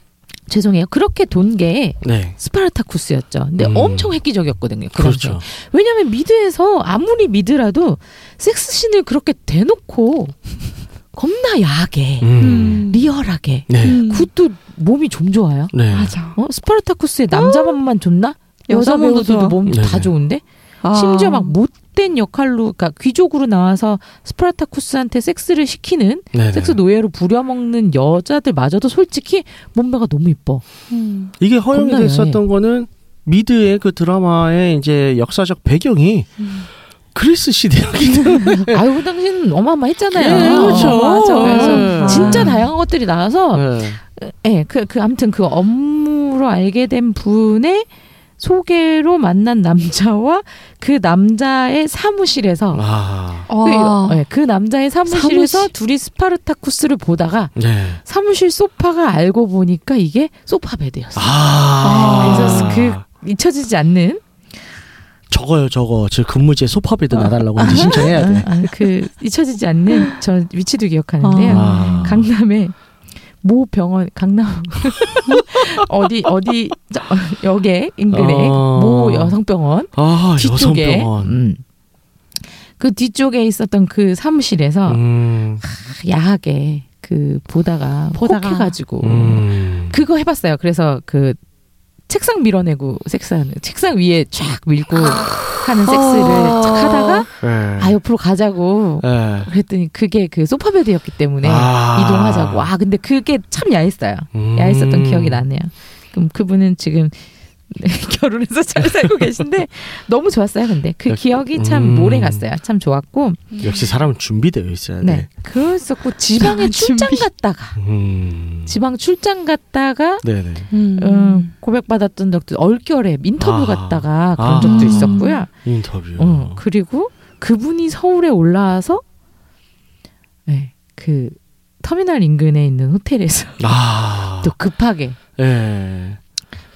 죄송해요. 그렇게 돈게 네. 스파르타쿠스였죠. 근데 음. 엄청 획기적이었거든요. 그. 그렇죠. 왜냐면 미드에서 아무리 미드라도 섹스씬을 그렇게 대놓고 겁나 야하게 음. 리얼하게 네. 음. 그것도 몸이 좀 좋아요. 네. 맞아. 어? 스파르타쿠스의 남자만만 좋나? 여자 배우들도 네네. 다 좋은데 아. 심지어 막 못된 역할로 그러니까 귀족으로 나와서 스파르타쿠스한테 섹스를 시키는 네네. 섹스 노예로 부려먹는 여자들마저도 솔직히 몸매가 너무 이뻐. 음. 이게 허용이 겁나요, 됐었던 거는 미드의 그 드라마의 이제 역사적 배경이 음. 그리스 시대였기 때문에 아유 그 당시는 어마어마했잖아요. 네, 그렇죠. 어, 맞아. 그래서 네. 진짜 다양한 것들이 나와서 네. 예, 그, 그, 아무튼 그 업무로 알게 된 분의 소개로 만난 남자와 그 남자의 사무실에서 아, 와. 그, 예, 그 남자의 사무실에서 사무실. 둘이 스파르타쿠스를 보다가 네. 사무실 소파가 알고 보니까 이게 소파 베드였어. 아, 그래서 그 잊혀지지 않는 저거요, 저거. 저 근무지에 소파베드 놔달라고 이제 신청해야 돼. 아, 그 잊혀지지 않는 저 위치도 기억하는데요. 아. 강남에 모 병원 강남 어디 어디 저, 역에 인근에 어. 모 여성병원 아, 뒤쪽에 여성병원. 음. 그 뒤쪽에 있었던 그 사무실에서 음, 야하게 그 보다가 보다가. 혹해가지고 음. 그거 해봤어요. 그래서 그 책상 밀어내고 섹스하는 책상 위에 쫙 밀고 하는 섹스를 어. 쫙 하다가 네. 아 옆으로 가자고 네. 그랬더니 그게 그 소파 베드였기 때문에 아. 이동하자고. 아 근데 그게 참 야했어요. 음. 야했었던 기억이 나네요. 그럼 그분은 지금 네, 결혼해서 잘 살고 계신데 너무 좋았어요. 근데 그 역- 기억이 참 음. 오래 갔어요. 참 좋았고. 역시 사람은 준비되어 있어야 네. 돼. 그랬었고 지방에 출장 준비. 갔다가 음. 지방 출장 갔다가 네네. 음. 음, 고백 받았던 적도 얼결에 인터뷰 아. 갔다가 그런 아. 적도 있었고요. 인터뷰. 어, 그리고 그분이 서울에 올라와서 네, 그 터미널 인근에 있는 호텔에서 아. 또 급하게 예.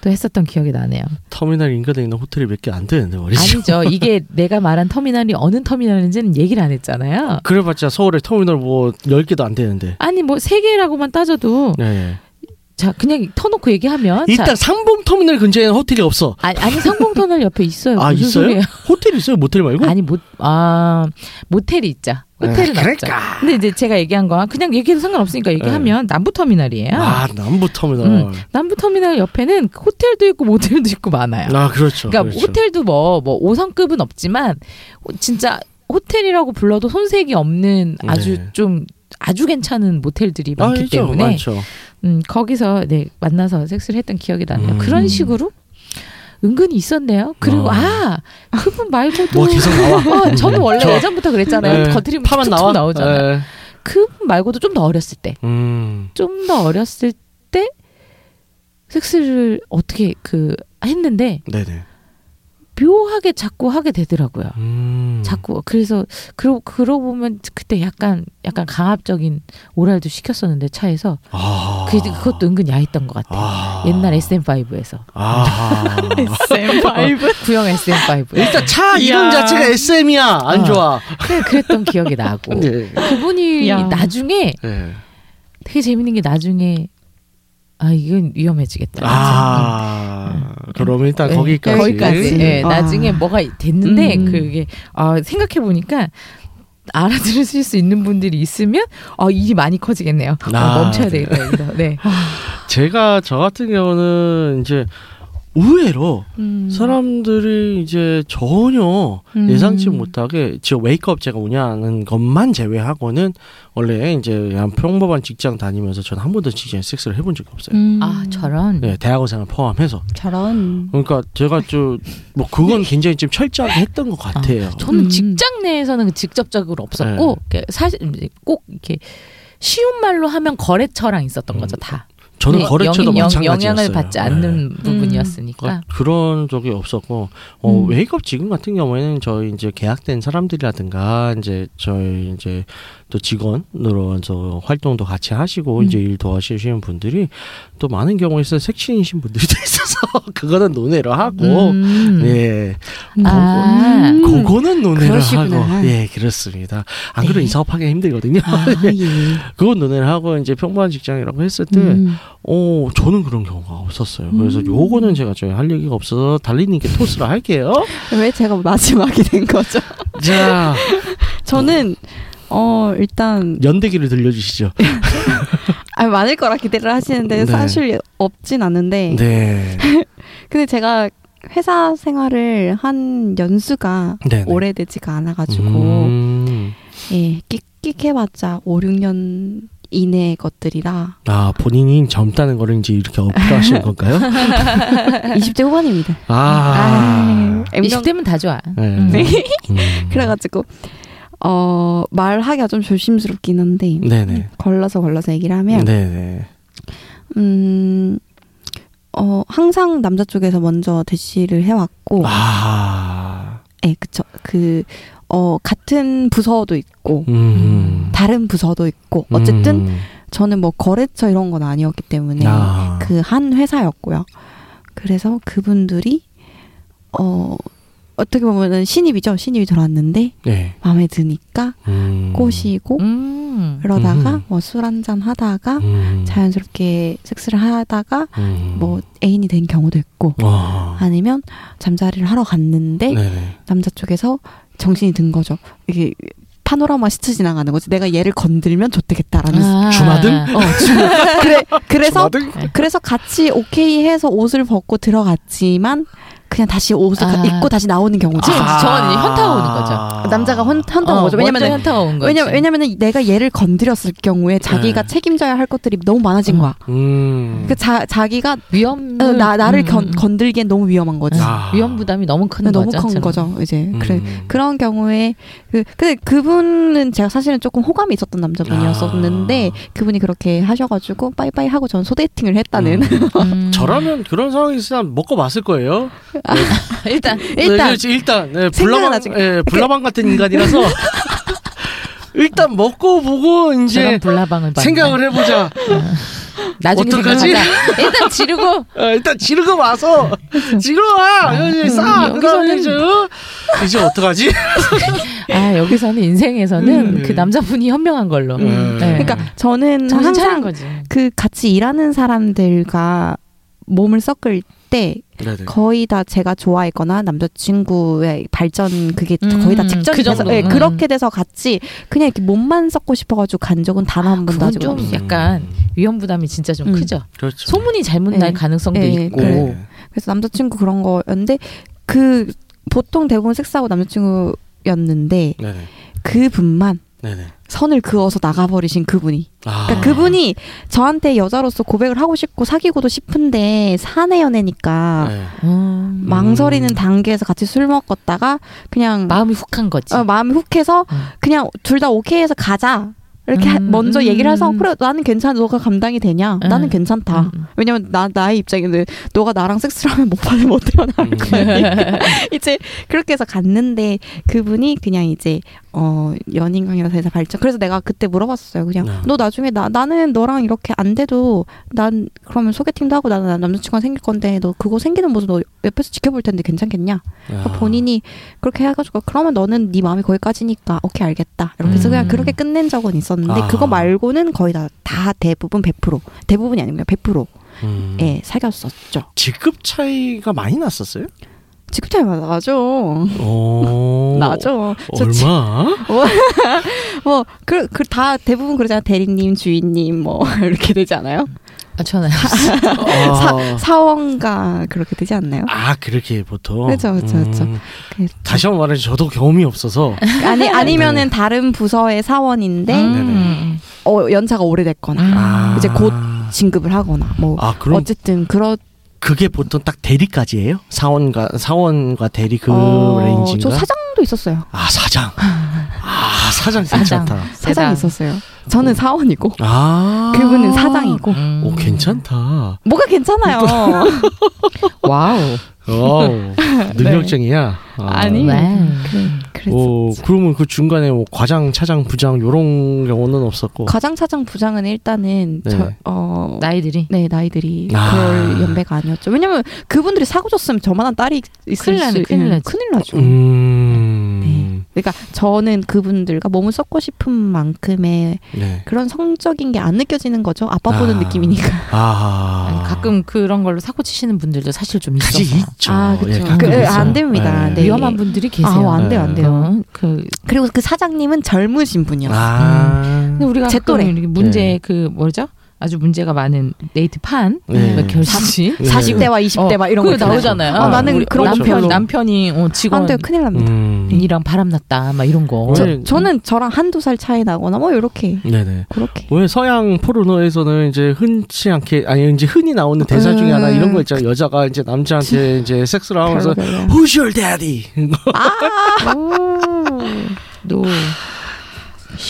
또 했었던 기억이 나네요. 터미널 인근에 있는 호텔이 몇 개 안 되는데 말이죠. 아니죠. 이게 내가 말한 터미널이 어느 터미널인지는 얘기를 안 했잖아요. 그래봤자 서울에 터미널 뭐 10개도 안 되는데. 아니 뭐 세 개라고만 따져도 네. 자 그냥 터놓고 얘기하면 일단 자, 상봉 터미널 근처에는 호텔이 없어. 아니, 아니 상봉 터널 옆에 있어요. 아, 무슨 있어요? 소리예요? 호텔 있어요? 모텔 말고? 아니 못아 모텔이 있죠. 호텔은 아, 없죠. 그러니까. 근데 이제 제가 얘기한 건 그냥 얘기해도 상관없으니까 얘기하면 남부 터미널이에요. 아, 남부 터미널. 음. 남부 터미널 옆에는 호텔도 있고 모텔도 있고 많아요. 아, 그렇죠. 그러니까 그렇죠. 호텔도 뭐뭐 5성급은 없지만 진짜 호텔이라고 불러도 손색이 없는 아주 네. 좀 아주 괜찮은 모텔들이 아, 많기 있죠. 때문에 많죠. 음, 거기서 네 만나서 섹스를 했던 기억이 나네요. 음. 그런 식으로 은근히 있었네요. 그리고 어. 아 그분 말고도 뭐 계속 나와. 어, 저는 원래 좋아. 예전부터 그랬잖아요. 네. 거드리면 파만 나와. 나오잖아요. 네. 그분 말고도 좀 더 어렸을 때, 음. 좀더 어렸을 때 섹스를 어떻게 그 했는데 네네. 묘하게 자꾸 하게 되더라고요. 음. 자꾸 그래서 그러 그러고 보면 그때 약간 약간 강압적인 오랄도 시켰었는데 차에서 아. 그 그것도 은근 야했던 것 같아요. 아. 옛날 SM5에서 아. SM5. 구형 SM5 일단 차 이름. 자체가 SM이야. 안 어. 좋아. 그래, 그랬던 기억이 나고 네. 그분이 야. 나중에 네. 되게 재밌는 게 나중에 아 이건 위험해지겠다. 아. 그럼 일단 네, 거기까지. 거기까지. 예, 아. 나중에 뭐가 됐는데 음. 그게 아, 생각해 보니까 알아들으실 수 있는 분들이 있으면 아 일이 많이 커지겠네요. 어, 아, 멈춰야 네. 되겠다 여기서. 네. 제가 저 같은 경우는 이제 의외로 음. 사람들이 이제 전혀 음. 예상치 못하게 저 웨이크업 제가 운영하는 것만 제외하고는 원래 이제 그냥 평범한 직장 다니면서 저는 한 번도 직장에 섹스를 해본 적이 없어요. 음. 아 저런. 네, 대학원생을 포함해서. 저런. 그러니까 제가 좀뭐 그건 굉장히 좀 철저하게 했던 것 같아요. 저는 음. 직장 내에서는 직접적으로 없었고 네. 그 사실 이제 꼭 이렇게 쉬운 말로 하면 거래처랑 있었던 음. 거죠 다. 저는 네, 거래처도 영향- 마찬가지였어요. 영향을 받지 네. 않는 부분이었으니까. 그러니까 그런 적이 없었고 어, 음. 웨이크업 지금 같은 경우에는 저희 이제 계약된 사람들이라든가 이제 저희 이제 또 직원으로서 활동도 같이 하시고 음. 이제 일 도와주시는 분들이 또 많은 경우에서 섹시이신 분들이 도 있었어요. 그거는 논외로 하고 음. 예 아. 음. 그거는 논외로 그러시구나. 하고 예 그렇습니다. 안 그러면 네. 이 사업하기 힘들거든요. 아, 예. 그건 논외를 하고 이제 평범한 직장이라고 했을 때 음. 어, 저는 그런 경우가 없었어요. 그래서 음. 요거는 제가 저희 할 얘기가 없어서 달리님께 토스를 할게요. 왜 제가 마지막이 된 거죠? 자, 저는 어 일단 연대기를 들려주시죠. 아 많을 거라 기대를 하시는데 네. 사실 없진 않은데 네. 근데 제가 회사 생활을 한 연수가 네네. 오래되지가 않아가지고 음. 예 끽끽 해봤자 5, 6년 이내 것들이라 아, 본인이 젊다는 거를 이제 이렇게 어필하시는 건가요? 20대 후반입니다. 아. 아유, 20대면 다 좋아. 네. 음. 네. 음. 그래가지고 어 말하기가 좀 조심스럽긴 한데 네네. 걸러서 걸러서 얘기를 하면 네네. 음, 어, 항상 남자 쪽에서 먼저 대시를 해왔고, 아. 예, 그쵸. 그, 어, 같은 부서도 있고, 음. 다른 부서도 있고, 어쨌든 음. 저는 뭐 거래처 이런 건 아니었기 때문에 아. 그한 회사였고요. 그래서 그분들이, 어, 어떻게 보면은 신입이죠. 신입이 들어왔는데, 네. 마음에 드니까 음. 꼬시고, 음. 그러다가 음. 뭐술 한잔 하다가, 음. 자연스럽게 섹스를 하다가, 음. 뭐 애인이 된 경우도 있고, 와. 아니면 잠자리를 하러 갔는데 네네. 남자 쪽에서 정신이 든 거죠. 이게 파노라마 스쳐 지나가는 거지. 내가 얘를 건들면 좋겠다라는. 아. 주마등? 어, 주, 그래, 그래서 주마등? 그래서 같이 오케이 해서 옷을 벗고 들어갔지만 그냥 다시 옷을 가- 아. 입고 다시 나오는 경우죠. 저건 이제 현타가 오는 거죠. 남자가 혼- 현타가 어, 오죠. 먼저 왜냐면은 현타가 온 거지. 왜냐면 왜냐면은 내가 얘를 건드렸을 경우에 자기가 네. 책임져야 할 것들이 너무 많아진 음. 거야. 음. 그 자, 자기가 위험 어, 나 나를 음, 건, 음. 건들기엔 너무 위험한 거지. 아. 위험 부담이 너무 큰 너무 거죠. 큰 참. 거죠. 이제 그래 음. 그런 경우에 그 근데 그분은 제가 사실은 조금 호감이 있었던 남자분이었었는데 아. 그분이 그렇게 하셔가지고 빠이빠이 하고 전 소개팅을 했다는 음. 음. 저라면 그런 상황이 있으면 먹고 봤을 거예요. 일단 네, 일단 그렇지, 일단 네, 불나방, 예, 불나방 같은 인간이라서 일단 먹고 보고 이제. 생각을 해보자. 나중에 어떡하지? 생각하자. 일단 지르고 어, 일단 지르고 와서 지르고 와 여기 싸. 음, 그다음에 여기서는- 이제 어? 이제 어떡하지? 아 여기서는 인생에서는 음. 그 남자분이 현명한 걸로. 음. 네. 그러니까 저는 항상 거지. 그 같이 일하는 사람들과 몸을 섞을 때 네네. 거의 다 제가 좋아했거나 남자친구의 발전 그게 음, 거의 다 직전이 그 돼서 정도. 예, 음. 그렇게 돼서 같이 그냥 이렇게 몸만 섞고 싶어가지고 간 적은 단 한 번도 아직 좀 없어요. 약간 위험 부담이 진짜 좀 음. 크죠. 그렇죠. 소문이 잘못 날 네. 가능성도 네, 있고. 네. 그래서 남자친구 그런 거였는데 그 보통 대부분 섹스하고 남자친구였는데 네네. 그분만 네네. 선을 그어서 나가버리신 그분이. 아. 그러니까 그분이 저한테 여자로서 고백을 하고 싶고 사귀고도 싶은데 사내 연애니까 네. 음, 망설이는 음. 단계에서 같이 술 먹었다가 그냥 마음이 훅한 거지. 어, 마음이 훅해서 음. 그냥 둘 다 오케이 해서 가자. 이렇게 하- 음, 먼저 음, 얘기를 해서 음. 그래 나는 괜찮아 너가 감당이 되냐 음. 나는 괜찮다 음. 왜냐면 나 나의 입장에는 너가 나랑 섹스를 하면 못 받을 못 태어날 음. 거야 이제 그렇게 해서 갔는데 그분이 그냥 이제 어 연인 관계라서 해서 발전 그래서 내가 그때 물어봤어요 그냥 네. 너 나중에 나 나는 너랑 이렇게 안 돼도 난 그러면 소개팅도 하고 나는 남자친구가 생길 건데 너 그거 생기는 모습 너 옆에서 지켜볼 텐데 괜찮겠냐 그러니까 아. 본인이 그렇게 해가지고 그러면 너는 네 마음이 거기까지니까 오케이 알겠다 이렇게 해서 음. 그냥 그렇게 끝낸 적은 있었는데 아. 그거 말고는 거의 다 다 대부분 100% 대부분이 아니고 100% 음. 예, 사귀었었죠. 직급 차이가 많이 났었어요? 직급 차이 나죠. 오. 나죠. 저 지- 얼마? 뭐, 그, 그, 다 대부분 그러잖아요. 대리님, 주인님, 뭐, 이렇게 되지 않아요? 아, 저는 아, 사원가, 그렇게 되지 않나요? 아 그렇게 보통. 그죠, 그죠, 그죠. 음. 그- 다시 한번 말해 저도 경험이 없어서. 아니, 아니면은 네. 다른 부서의 사원인데, 음. 어, 연차가 오래됐거나, 음. 아. 이제 곧 진급을 하거나, 뭐, 아 그럼 어쨌든, 그렇, 그게 보통 딱 대리까지예요? 사원과 사원과 대리 그 어, range인가? 저 사장도 있었어요. 아 사장. 아 사장 사장. 괜찮다. 사장이 있었어요. 저는 사원이고, 아 그분은 사장이고. 음. 오 괜찮다. 뭐가 괜찮아요. 와우. 와우, 능력쟁이야. 아. 아니. 네. 그래, 그랬어. 오, 그러면 그 중간에 뭐 과장, 차장, 부장 요런 경우는 없었고. 과장 차장 부장은 일단은 네. 저, 어 나이들이 네 나이들이 아. 그럴 연배가 아니었죠. 왜냐면 그분들이 사고 줬으면 저만한 딸이 있을 큰일 수- 큰일. 큰일 나죠. 음. 그러니까 저는 그분들과 몸을 썩고 싶은 만큼의 네. 그런 성적인 게 안 느껴지는 거죠. 아빠 보는 아. 느낌이니까. 아. 가끔 그런 걸로 사고 치시는 분들도 사실 좀 있어서 있죠. 아, 그쵸. 예, 가끔 그, 있어요. 안 됩니다. 네. 위험한 분들이 계세요. 아, 안 돼요, 안 돼요. 어, 그 그리고 그 사장님은 젊으신 분이었어요. 아. 근데 우리가 제 또래. 문제 네. 그 뭐죠? 아주 문제가 많은 데이트 판, 네. 뭐 결심. 네. 40대와 20대 막 이런 거. 나오잖아요. 아, 나는 우리 그런 거 남편. 남편이 어, 안 직원이랑 돼요. 큰일 납니다. 음. 바람 났다, 막 이런 거. 저- 저, 저는 저랑 한두 살 차이 나거나 뭐 이렇게 네네. 그렇게. 왜 서양 포르노에서는 이제 흔치 않게 아니 이제 흔히 나오는 대사 중에 하나 음. 이런 거 있잖아요. 여자가 이제 남자한테 이제 섹스를 하면서 별로 별로. Who's your daddy? 너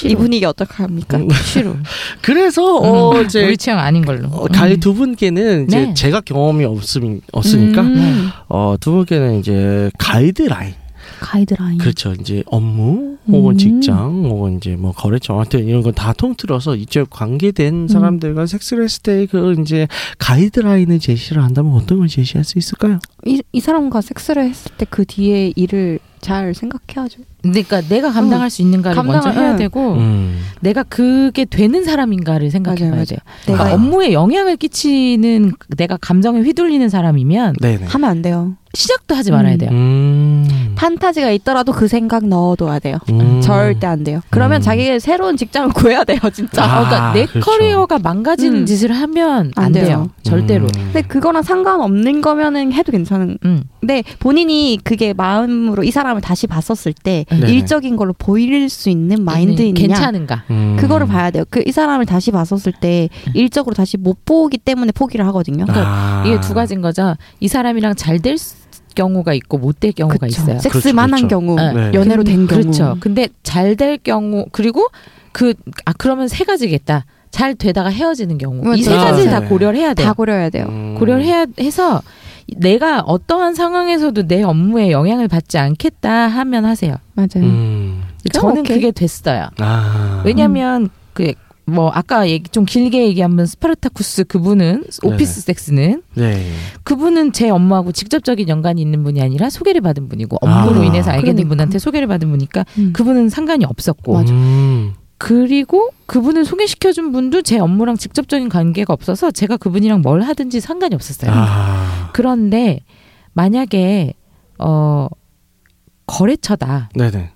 이 분위기 어떡합니까? 음. 싫어. 그래서 어 음, 이제 우리 취향 아닌 걸로. 어, 가히 두 분께는 이제 네. 제가 경험이 없음 없으니까 음. 어두 분께는 이제 가이드라인 가이드라인. 그렇죠 이제 업무 혹은 음. 직장 혹은 이제 뭐 거래처 하여튼 이런 건 다 통틀어서 이쪽 관계된 사람들과 섹스를 했을 때 그 이제 가이드라인을 제시를 한다면 어떤 걸 제시할 수 있을까요? 이, 이 사람과 섹스를 했을 때 그 뒤에 일을 잘 생각해야죠. 그러니까 내가 감당할 수 있는가를 감당을- 먼저 해야 응. 되고 음. 내가 그게 되는 사람인가를 생각해 맞아요, 봐야 맞아요. 돼요. 그러니까 업무에 영향을 끼치는 내가 감정에 휘둘리는 사람이면 네네. 하면 안 돼요. 시작도 하지 말아야 음. 돼요. 음. 판타지가 있더라도 그 생각 넣어둬야 돼요. 음. 절대 안 돼요. 그러면 음. 자기 새로운 직장을 구해야 돼요, 진짜. 아, 어, 그러니까 내 그렇죠. 커리어가 망가지는 음. 짓을 하면 안, 안 돼요. 돼요. 절대로. 음. 근데 그거랑 상관없는 거면은 해도 괜찮은. 음. 근데 본인이 그게 마음으로 이 사람을 다시 봤었을 때 네네. 일적인 걸로 보일 수 있는 마인드 있느냐. 괜찮은가? 음. 그거를 봐야 돼요. 그 이 사람을 다시 봤었을 때 일적으로 다시 못 보기 때문에 포기를 하거든요. 아. 이게 두 가지인 거죠. 이 사람이랑 잘 될 경우가 있고 못 될 경우가 그쵸. 있어요. 섹스만 그렇죠, 한 경우, 네. 네. 연애로 된 경우. 그렇죠. 근데 잘 될 경우 그리고 그 아 그러면 세 가지겠다. 잘 되다가 헤어지는 경우 이 세. 가지를 다 네. 고려를 해야 돼요. 다 고려해야 돼요. 음. 고려를 해야 해서 내가 어떠한 상황에서도 내 업무에 영향을 받지 않겠다 하면 하세요. 맞아요. 음. 저는 오케이. 그게 됐어요. 아. 왜냐하면 그 뭐 아까 얘기, 좀 길게 얘기하면 스파르타쿠스 그분은 오피스 섹스는 네. 그분은 제 업무하고 직접적인 연관이 있는 분이 아니라 소개를 받은 분이고 업무로 아. 인해서 알게 된 그러니까. 분한테 소개를 받은 분이니까 음. 그분은 상관이 없었고 맞아. 음. 그리고 그분을 소개시켜준 분도 제 업무랑 직접적인 관계가 없어서 제가 그분이랑 뭘 하든지 상관이 없었어요. 아. 그런데 만약에 어 거래처다. 네네.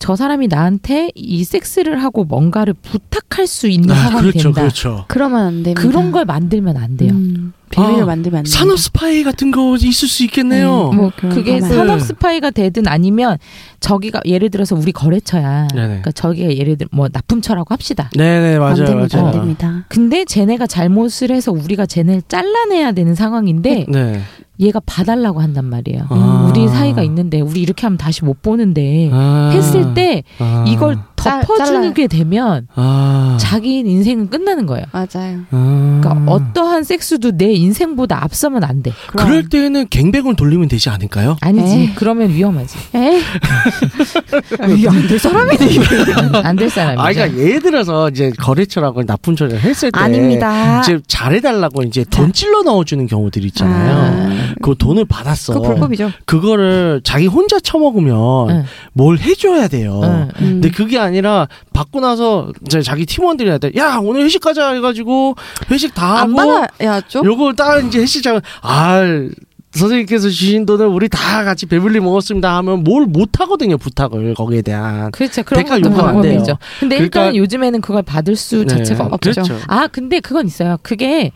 저 사람이 나한테 이 섹스를 하고 뭔가를 부탁할 수 있는 아, 상황이 그렇죠, 된다. 그렇죠. 그러면 안 됩니다. 그런 걸 만들면 안 돼요. 음, 비밀을 아, 만들면 안 돼요. 산업 스파이 같은 거 있을 수 있겠네요. 음, 뭐 그런 그게 거 네. 산업 스파이가 되든 아니면 저기가 예를 들어서 우리 거래처야. 네네. 그러니까 저기가 예를 들어 뭐 납품처라고 합시다. 네네 안 맞아요 됩니다. 맞아요. 안 됩니다. 근데 쟤네가 잘못을 해서 우리가 쟤네를 잘라내야 되는 상황인데 네. 얘가 봐달라고 한단 말이에요. 아. 우리 사이가 있는데 우리 이렇게 하면 다시 못 보는데 아. 했을 때 아. 이걸 짤- 덮어주는. 게 되면 아. 자기 인생은 끝나는 거예요. 맞아요. 아. 그러니까 어떠한 섹스도 내 인생보다 앞서면 안 돼. 그럴 때는 갱백을 돌리면 되지 않을까요? 아니지. 에이. 그러면 위험하지. 안될 사람이네. 안될 사람이죠. 아, 그러니까 예를 들어서 이제 거래처라고 납품처를 했을 때 아닙니다. 이제 잘해달라고 이제 돈 찔러 넣어주는 경우들 있잖아요. 아, 그 돈을 받았어. 그거 불법이죠. 그거를 자기 혼자 처먹으면 응. 뭘 해줘야 돼요. 응, 응. 음. 근데 그게 아니 라 받고 나서 이제 자기 팀원들한테 야 오늘 회식 가자 해가지고 회식 다 안 하고 받아야죠. 요걸 딱 이제 회식장 아 선생님께서 주신 돈을 우리 다 같이 배불리 먹었습니다 하면 뭘 못 하거든요 부탁을 거기에 대한 그렇죠. 그런 대가 요구하면 안 돼요. 근데 그러니까- 일단 요즘에는 그걸 받을 수 자체가 네, 없죠. 그렇죠. 아, 근데 그건 있어요. 그게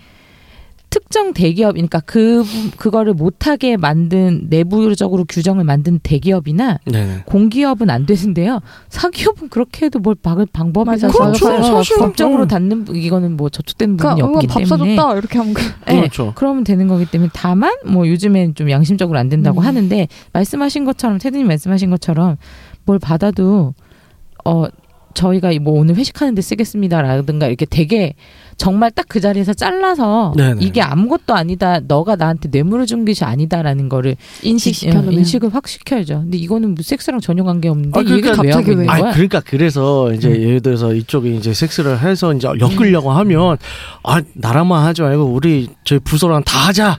특정 대기업이니까 그 그거를 못하게 만든 내부적으로 규정을 만든 대기업이나 네네. 공기업은 안 되는데요. 사기업은 그렇게 해도 뭘 박을 방법이. 그렇죠. 사실 법적으로 닫는 부- 이거는 뭐 저촉되는 부분이 그러니까 없기 밥 때문에 사줬다 이렇게 하면 그- 네, 그렇죠. 그러면 되는 거기 때문에 다만 뭐 요즘엔 좀 양심적으로 안 된다고 음. 하는데 말씀하신 것처럼 테드님 말씀하신 것처럼 뭘 받아도 어 저희가 뭐 오늘 회식하는데 쓰겠습니다라든가 이렇게 되게 정말 딱 그 자리에서 잘라서 네네. 이게 아무것도 아니다. 너가 나한테 뇌물을 준 것이 아니다라는 거를 인식시켜 인식을 확 시켜야죠. 근데 이거는 뭐 섹스랑 전혀 관계 없는데 아, 그러니까 왜 하고 갑자기 왜? 거야? 그러니까 그래서 이제 음. 예를 들어서 이쪽에 이제 섹스를 해서 이제 엮으려고 하면 아 나랑만 하지 말고 우리 저희 부서랑 다 하자.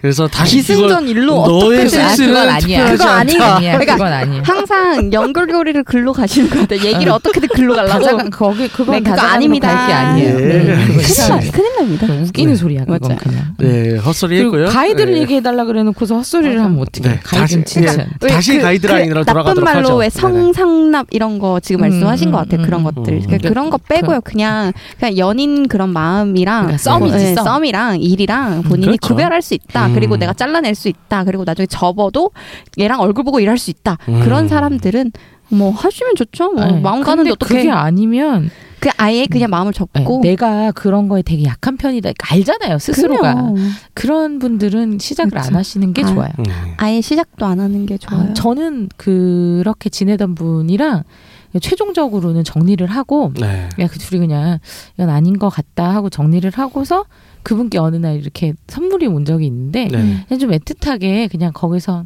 그래서 다시 기승전 일로 너의 어떻게든 아, 섹스는 그건 아니야. 특별하지 그거 아니- 않다. 아니야. 그러니까 그건 아니야. 항상 연결고리를 글로 가시는 것 같아요. 얘기를 어떻게든 글로 가려고. 다자간 거기 그건 네, 그거 다자간으로 아닙니다. 갈게 아니에요. 예. 네, 그거 큰일, 이상해. 나, 큰일 납니다. 그거 웃기는 네. 소리야. 그건 맞아요. 그냥. 네 헛소리 그리고 했고요. 가이드를 네. 얘기해달라 그래놓고서 헛소리를 하면 어떻게? 네, 가이드는 다시- 진짜. 네. 왜 다시 가이드 라인으로 나쁜 돌아가도록 말로 하죠. 왜. 성상납 이런 거 지금 음, 말씀하신 음, 것 같아요. 음, 그런 음. 것들. 음. 그러니까 그런 거 빼고요. 그냥 그냥 연인 그런 마음이랑 그러니까 썸이지, 네, 썸. 썸이랑 일이랑 본인이 그렇죠. 구별할 수 있다. 음. 그리고 내가 잘라낼 수 있다. 그리고 나중에 접어도 얘랑 얼굴 보고 일할 수 있다. 음. 그런 사람들은 뭐 하시면 좋죠. 뭐 아니, 마음 가는데 어떻게 그게 아니면 그 아예 그냥 마음을 네, 접고 내가 그런 거에 되게 약한 편이다. 그러니까 알잖아요 스스로가. 그럼요. 그런 분들은 시작을 안 그렇죠. 하시는 게 아. 좋아요. 음. 아예 시작도 안 하는 게 좋아요. 아, 저는 그렇게 지내던 분이랑 최종적으로는 정리를 하고 네. 야 그 둘이 그냥 이건 아닌 것 같다 하고 정리를 하고서 그분께 어느 날 이렇게 선물이 온 적이 있는데 네. 그냥 좀 애틋하게 그냥 거기서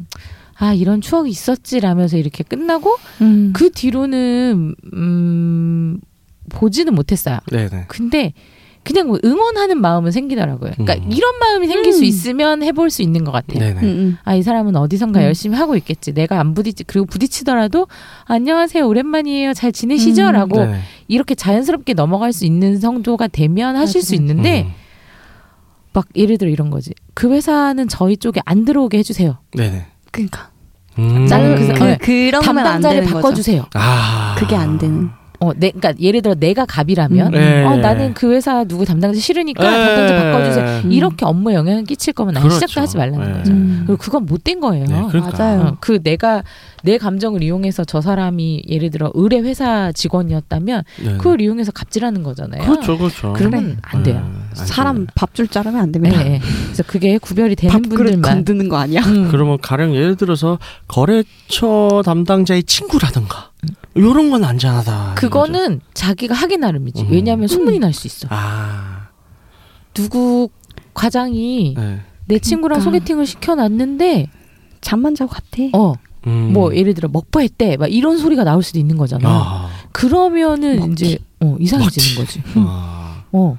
아 이런 추억이 있었지라면서 이렇게 끝나고 음. 그 뒤로는 음 보지는 못했어요. 네. 네. 근데 그냥 뭐 응원하는 마음은 생기더라고요. 그러니까 음. 이런 마음이 생길 수 음. 있으면 해볼 수 있는 것 같아요. 네. 네. 음, 음. 아, 이 사람은 어디선가 음. 열심히 하고 있겠지. 내가 안 부딪히, 그리고 부딪히더라도, 안녕하세요, 오랜만이에요, 잘 지내시죠? 음. 라고 네. 이렇게 자연스럽게 넘어갈 수 있는 성도가 되면 하실 수 맞아요. 있는데, 음. 막 예를 들어 이런 거지. 그 회사는 저희 쪽에 안 들어오게 해주세요. 네네. 그러니까 음. 그- 그, 네. 그런 담당자를. 바꿔주세요. 아. 그게 안 되는. 어, 내, 그러니까 예를 들어 내가 갑이라면, 음. 네. 어, 나는 그 회사 누구 담당자 싫으니까 네. 담당자 바꿔주세요. 음. 이렇게 업무에 영향을 끼칠 거면 아예 그렇죠. 시작도 하지 말라는 네. 거죠. 음. 그리고 그건 못된 거예요. 네, 그러니까. 맞아요. 어, 그 내가 내 감정을 이용해서 저 사람이 예를 들어 의뢰 회사 직원이었다면 네. 그걸 이용해서 갑질하는 거잖아요. 그렇죠, 그렇죠. 그러면 안 돼요. 네, 안 사람. 밥 줄 자르면 안 네, 됩니다. 네. 그래서 그게 구별이 되는 밥그릇 분들만 건드는 거 아니야? 음. 그러면 가령 예를 들어서 거래처 담당자의 친구라든가 이런 건 안전하다. 그거는 자기가 하기 나름이지. 음. 왜냐하면 소문이 날수 있어. 아, 누구 과장이 네. 내 친구랑 그러니까. 소개팅을 시켜놨는데 잠만 자고 갔대. 어 음. 뭐 예를 들어 먹바했대 막 이런 소리가 나올 수도 있는 거잖아. 아, 그러면은 먹튀. 이제 어 이상해지는. 거지. 아, 어.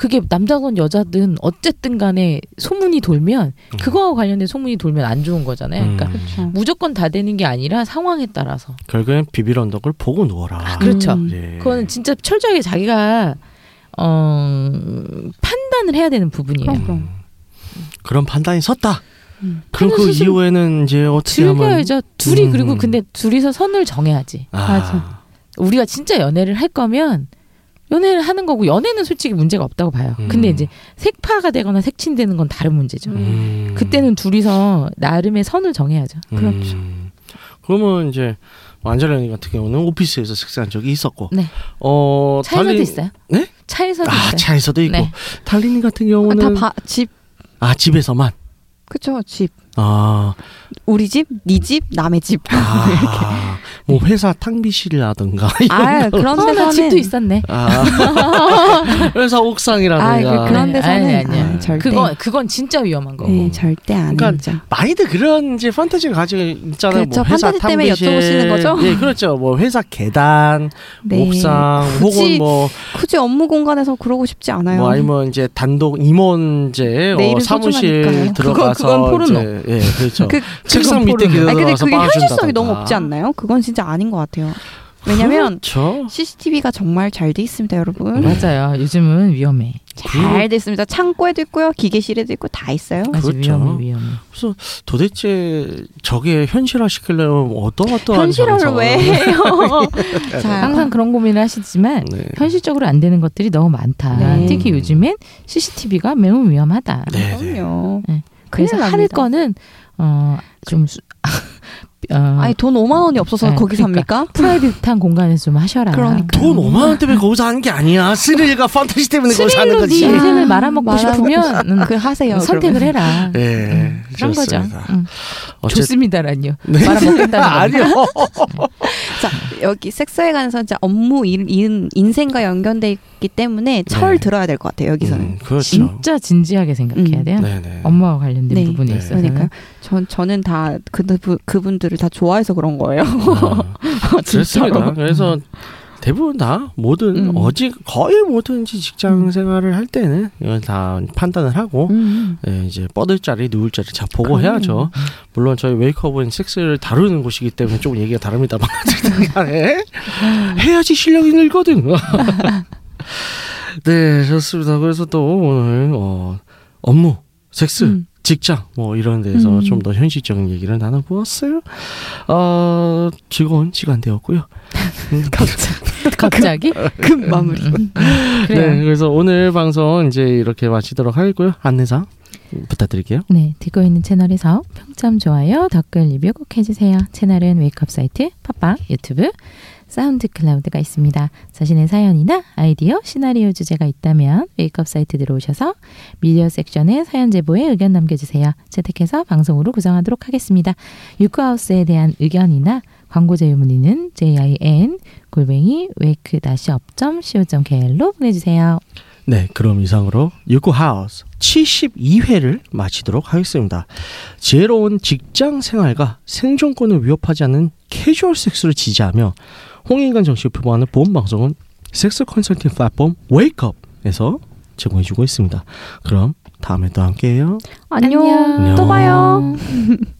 그게 남자든 여자든 어쨌든 간에 소문이 돌면 음. 그거와 관련된 소문이 돌면 안 좋은 거잖아요. 그러니까 음. 그렇죠. 무조건 다 되는 게 아니라 상황에 따라서. 결국엔 비빌 언덕을 보고 누워라. 아, 그렇죠. 음. 예. 그거는 진짜 철저하게 자기가 어 판단을 해야 되는 부분이에요. 그럼, 그럼. 음. 그런 판단이 섰다. 음. 그럼 그 이후에는 이제 어떻게 하면 즐겨야죠. 둘이 음. 그리고 근데 둘이서 선을 정해야지. 아, 맞아. 우리가 진짜 연애를 할 거면 연애를 하는 거고 연애는 솔직히 문제가 없다고 봐요. 음. 근데 이제 색파가 되거나 색친되는 건 다른 문제죠. 음. 그때는 둘이서 나름의 선을 정해야죠. 그렇죠. 음. 그러면 이제 안젤라니 같은 경우는 오피스에서 식사한 적이 있었고, 네. 어 차에서도 달리- 있어요. 네? 차에서도 아 있어요. 차에서도 있고 네. 달리님 같은 아, 경우는 다 집. 아 집에서만 그쵸 집. 아, 우리 집, 네 집, 남의 집. 아, 뭐 회사 탕비실이라든가 아 그런 데서는 집도 있었네. 아, 회사 아, 옥상이라든가 그, 그런 네, 데서는 아니, 아니야. 아, 절대. 그건 그건 진짜 위험한 거고. 네, 절대 안 그러니까 하죠. 많이들 그런 이제 판타지를 가지고 있잖아요. 그렇죠. 뭐 회사 판타지 때문에. 여쭤보시는 거죠? 예, 그렇죠. 뭐 회사 계단, 네. 옥상, 굳이 혹은 뭐, 굳이 업무 공간에서 그러고 싶지 않아요. 뭐 아니면 이제 단독 임원제 어, 내일은 사무실 소중하니까요. 들어가서 그건- 그건 포르노. 이제, 예, 그렇죠. 그 책상 밑에. 아니 근데 그게. 현실성이 너무 없지 않나요? 그건 진짜 아닌 것 같아요. 왜냐면 그렇죠. CCTV가 정말 잘 돼 있습니다, 여러분. 맞아요. 요즘은 위험해. 잘돼 있습니다. 창고에도 있고요, 기계실에도 있고 다 있어요. 그렇죠. 위험해, 위험해. 도대체 저게 현실화 시키려면 어떠어떠한 현실화를? 왜 해요? 자, 항상 그런 고민을 하시지만 네. 현실적으로 안 되는 것들이 너무 많다. 네. 특히 요즘엔 CCTV가 매우 위험하다. 네, 네. 그럼요. 네. 그래서 할. 거는 어 좀 어, 아니 돈 5만 원이 없어서 네, 거기 그러니까. 삽니까? 프라이빗한 공간에서 좀 하셔라. 그러니까. 돈 5만 원 때문에 거기서 하는 게 아니야. 스릴과 판타지 때문에 거기서 하는 스릴로 네 거지. 인생을 말아먹고 싶으면 음, 그 하세요. 선택을. 해라. 예, 음, 그런 거죠. 좋습니다. 음. 어쨌든 좋습니다란요. 네. 말아먹겠다는 거 아니요. 자 여기 섹스에 관해서 업무 일, 인, 인생과 연관돼 있 기 때문에 철 네. 들어야 될 것 같아요 여기서는. 음, 그렇죠. 진짜 진지하게 생각해야 음. 돼요. 네네. 업무와 관련된 네. 부분에 네. 있어서는. 그러니까 전 저는 다 그분 그분들을 다 좋아해서 그런 거예요. 아, 그렇습니다. 그래서 대부분 다 모든 음. 어지 거의 뭐든지 직장 생활을 할 때는 이건 다 판단을 하고 음. 예, 이제 뻗을 자리 누울 자리 잘 보고 그럼요. 해야죠. 물론 저희 웨이크업은 섹스를 다루는 곳이기 때문에 조금 얘기가 다릅니다만 해야지 실력이 늘거든. 네 좋습니다. 그래서 또 오늘 어, 업무, 섹스, 음. 직장 뭐 이런 데서 음. 좀더 현실적인 얘기를 나눠보았어요. 어, 즐거운 시간 되었고요. 음, 갑자기? 그 마무리. 음. 네, 그래서 오늘 방송 이제 이렇게 마치도록 하겠고요. 안내사 부탁드릴게요. 네, 듣고 있는 채널에서 평점, 좋아요, 댓글 리뷰 꼭 해주세요. 채널은 웨이크업 사이트, 팟빵, 유튜브, 사운드 클라우드가 있습니다. 자신의 사연이나 아이디어, 시나리오 주제가 있다면 웨이크업 사이트 들어오셔서 미디어 섹션에 사연 제보에 의견 남겨주세요. 채택해서 방송으로 구성하도록 하겠습니다. 유쿠하우스에 대한 의견이나 광고 제휴 문의는 jin 골뱅이 웨이크-업점.co.kr로 보내주세요. 네, 그럼 이상으로 유쿠하우스 72회를 마치도록 하겠습니다. 지혜로운 직장 생활과 생존권을 위협하지 않는 캐주얼 섹스를 지지하며 홍인간 정식을 표방하는 보험 방송은 섹스 컨설팅 플랫폼 웨이크업에서 제공해주고 있습니다. 그럼 다음에 또 함께해요. 안녕. 안녕. 또 봐요.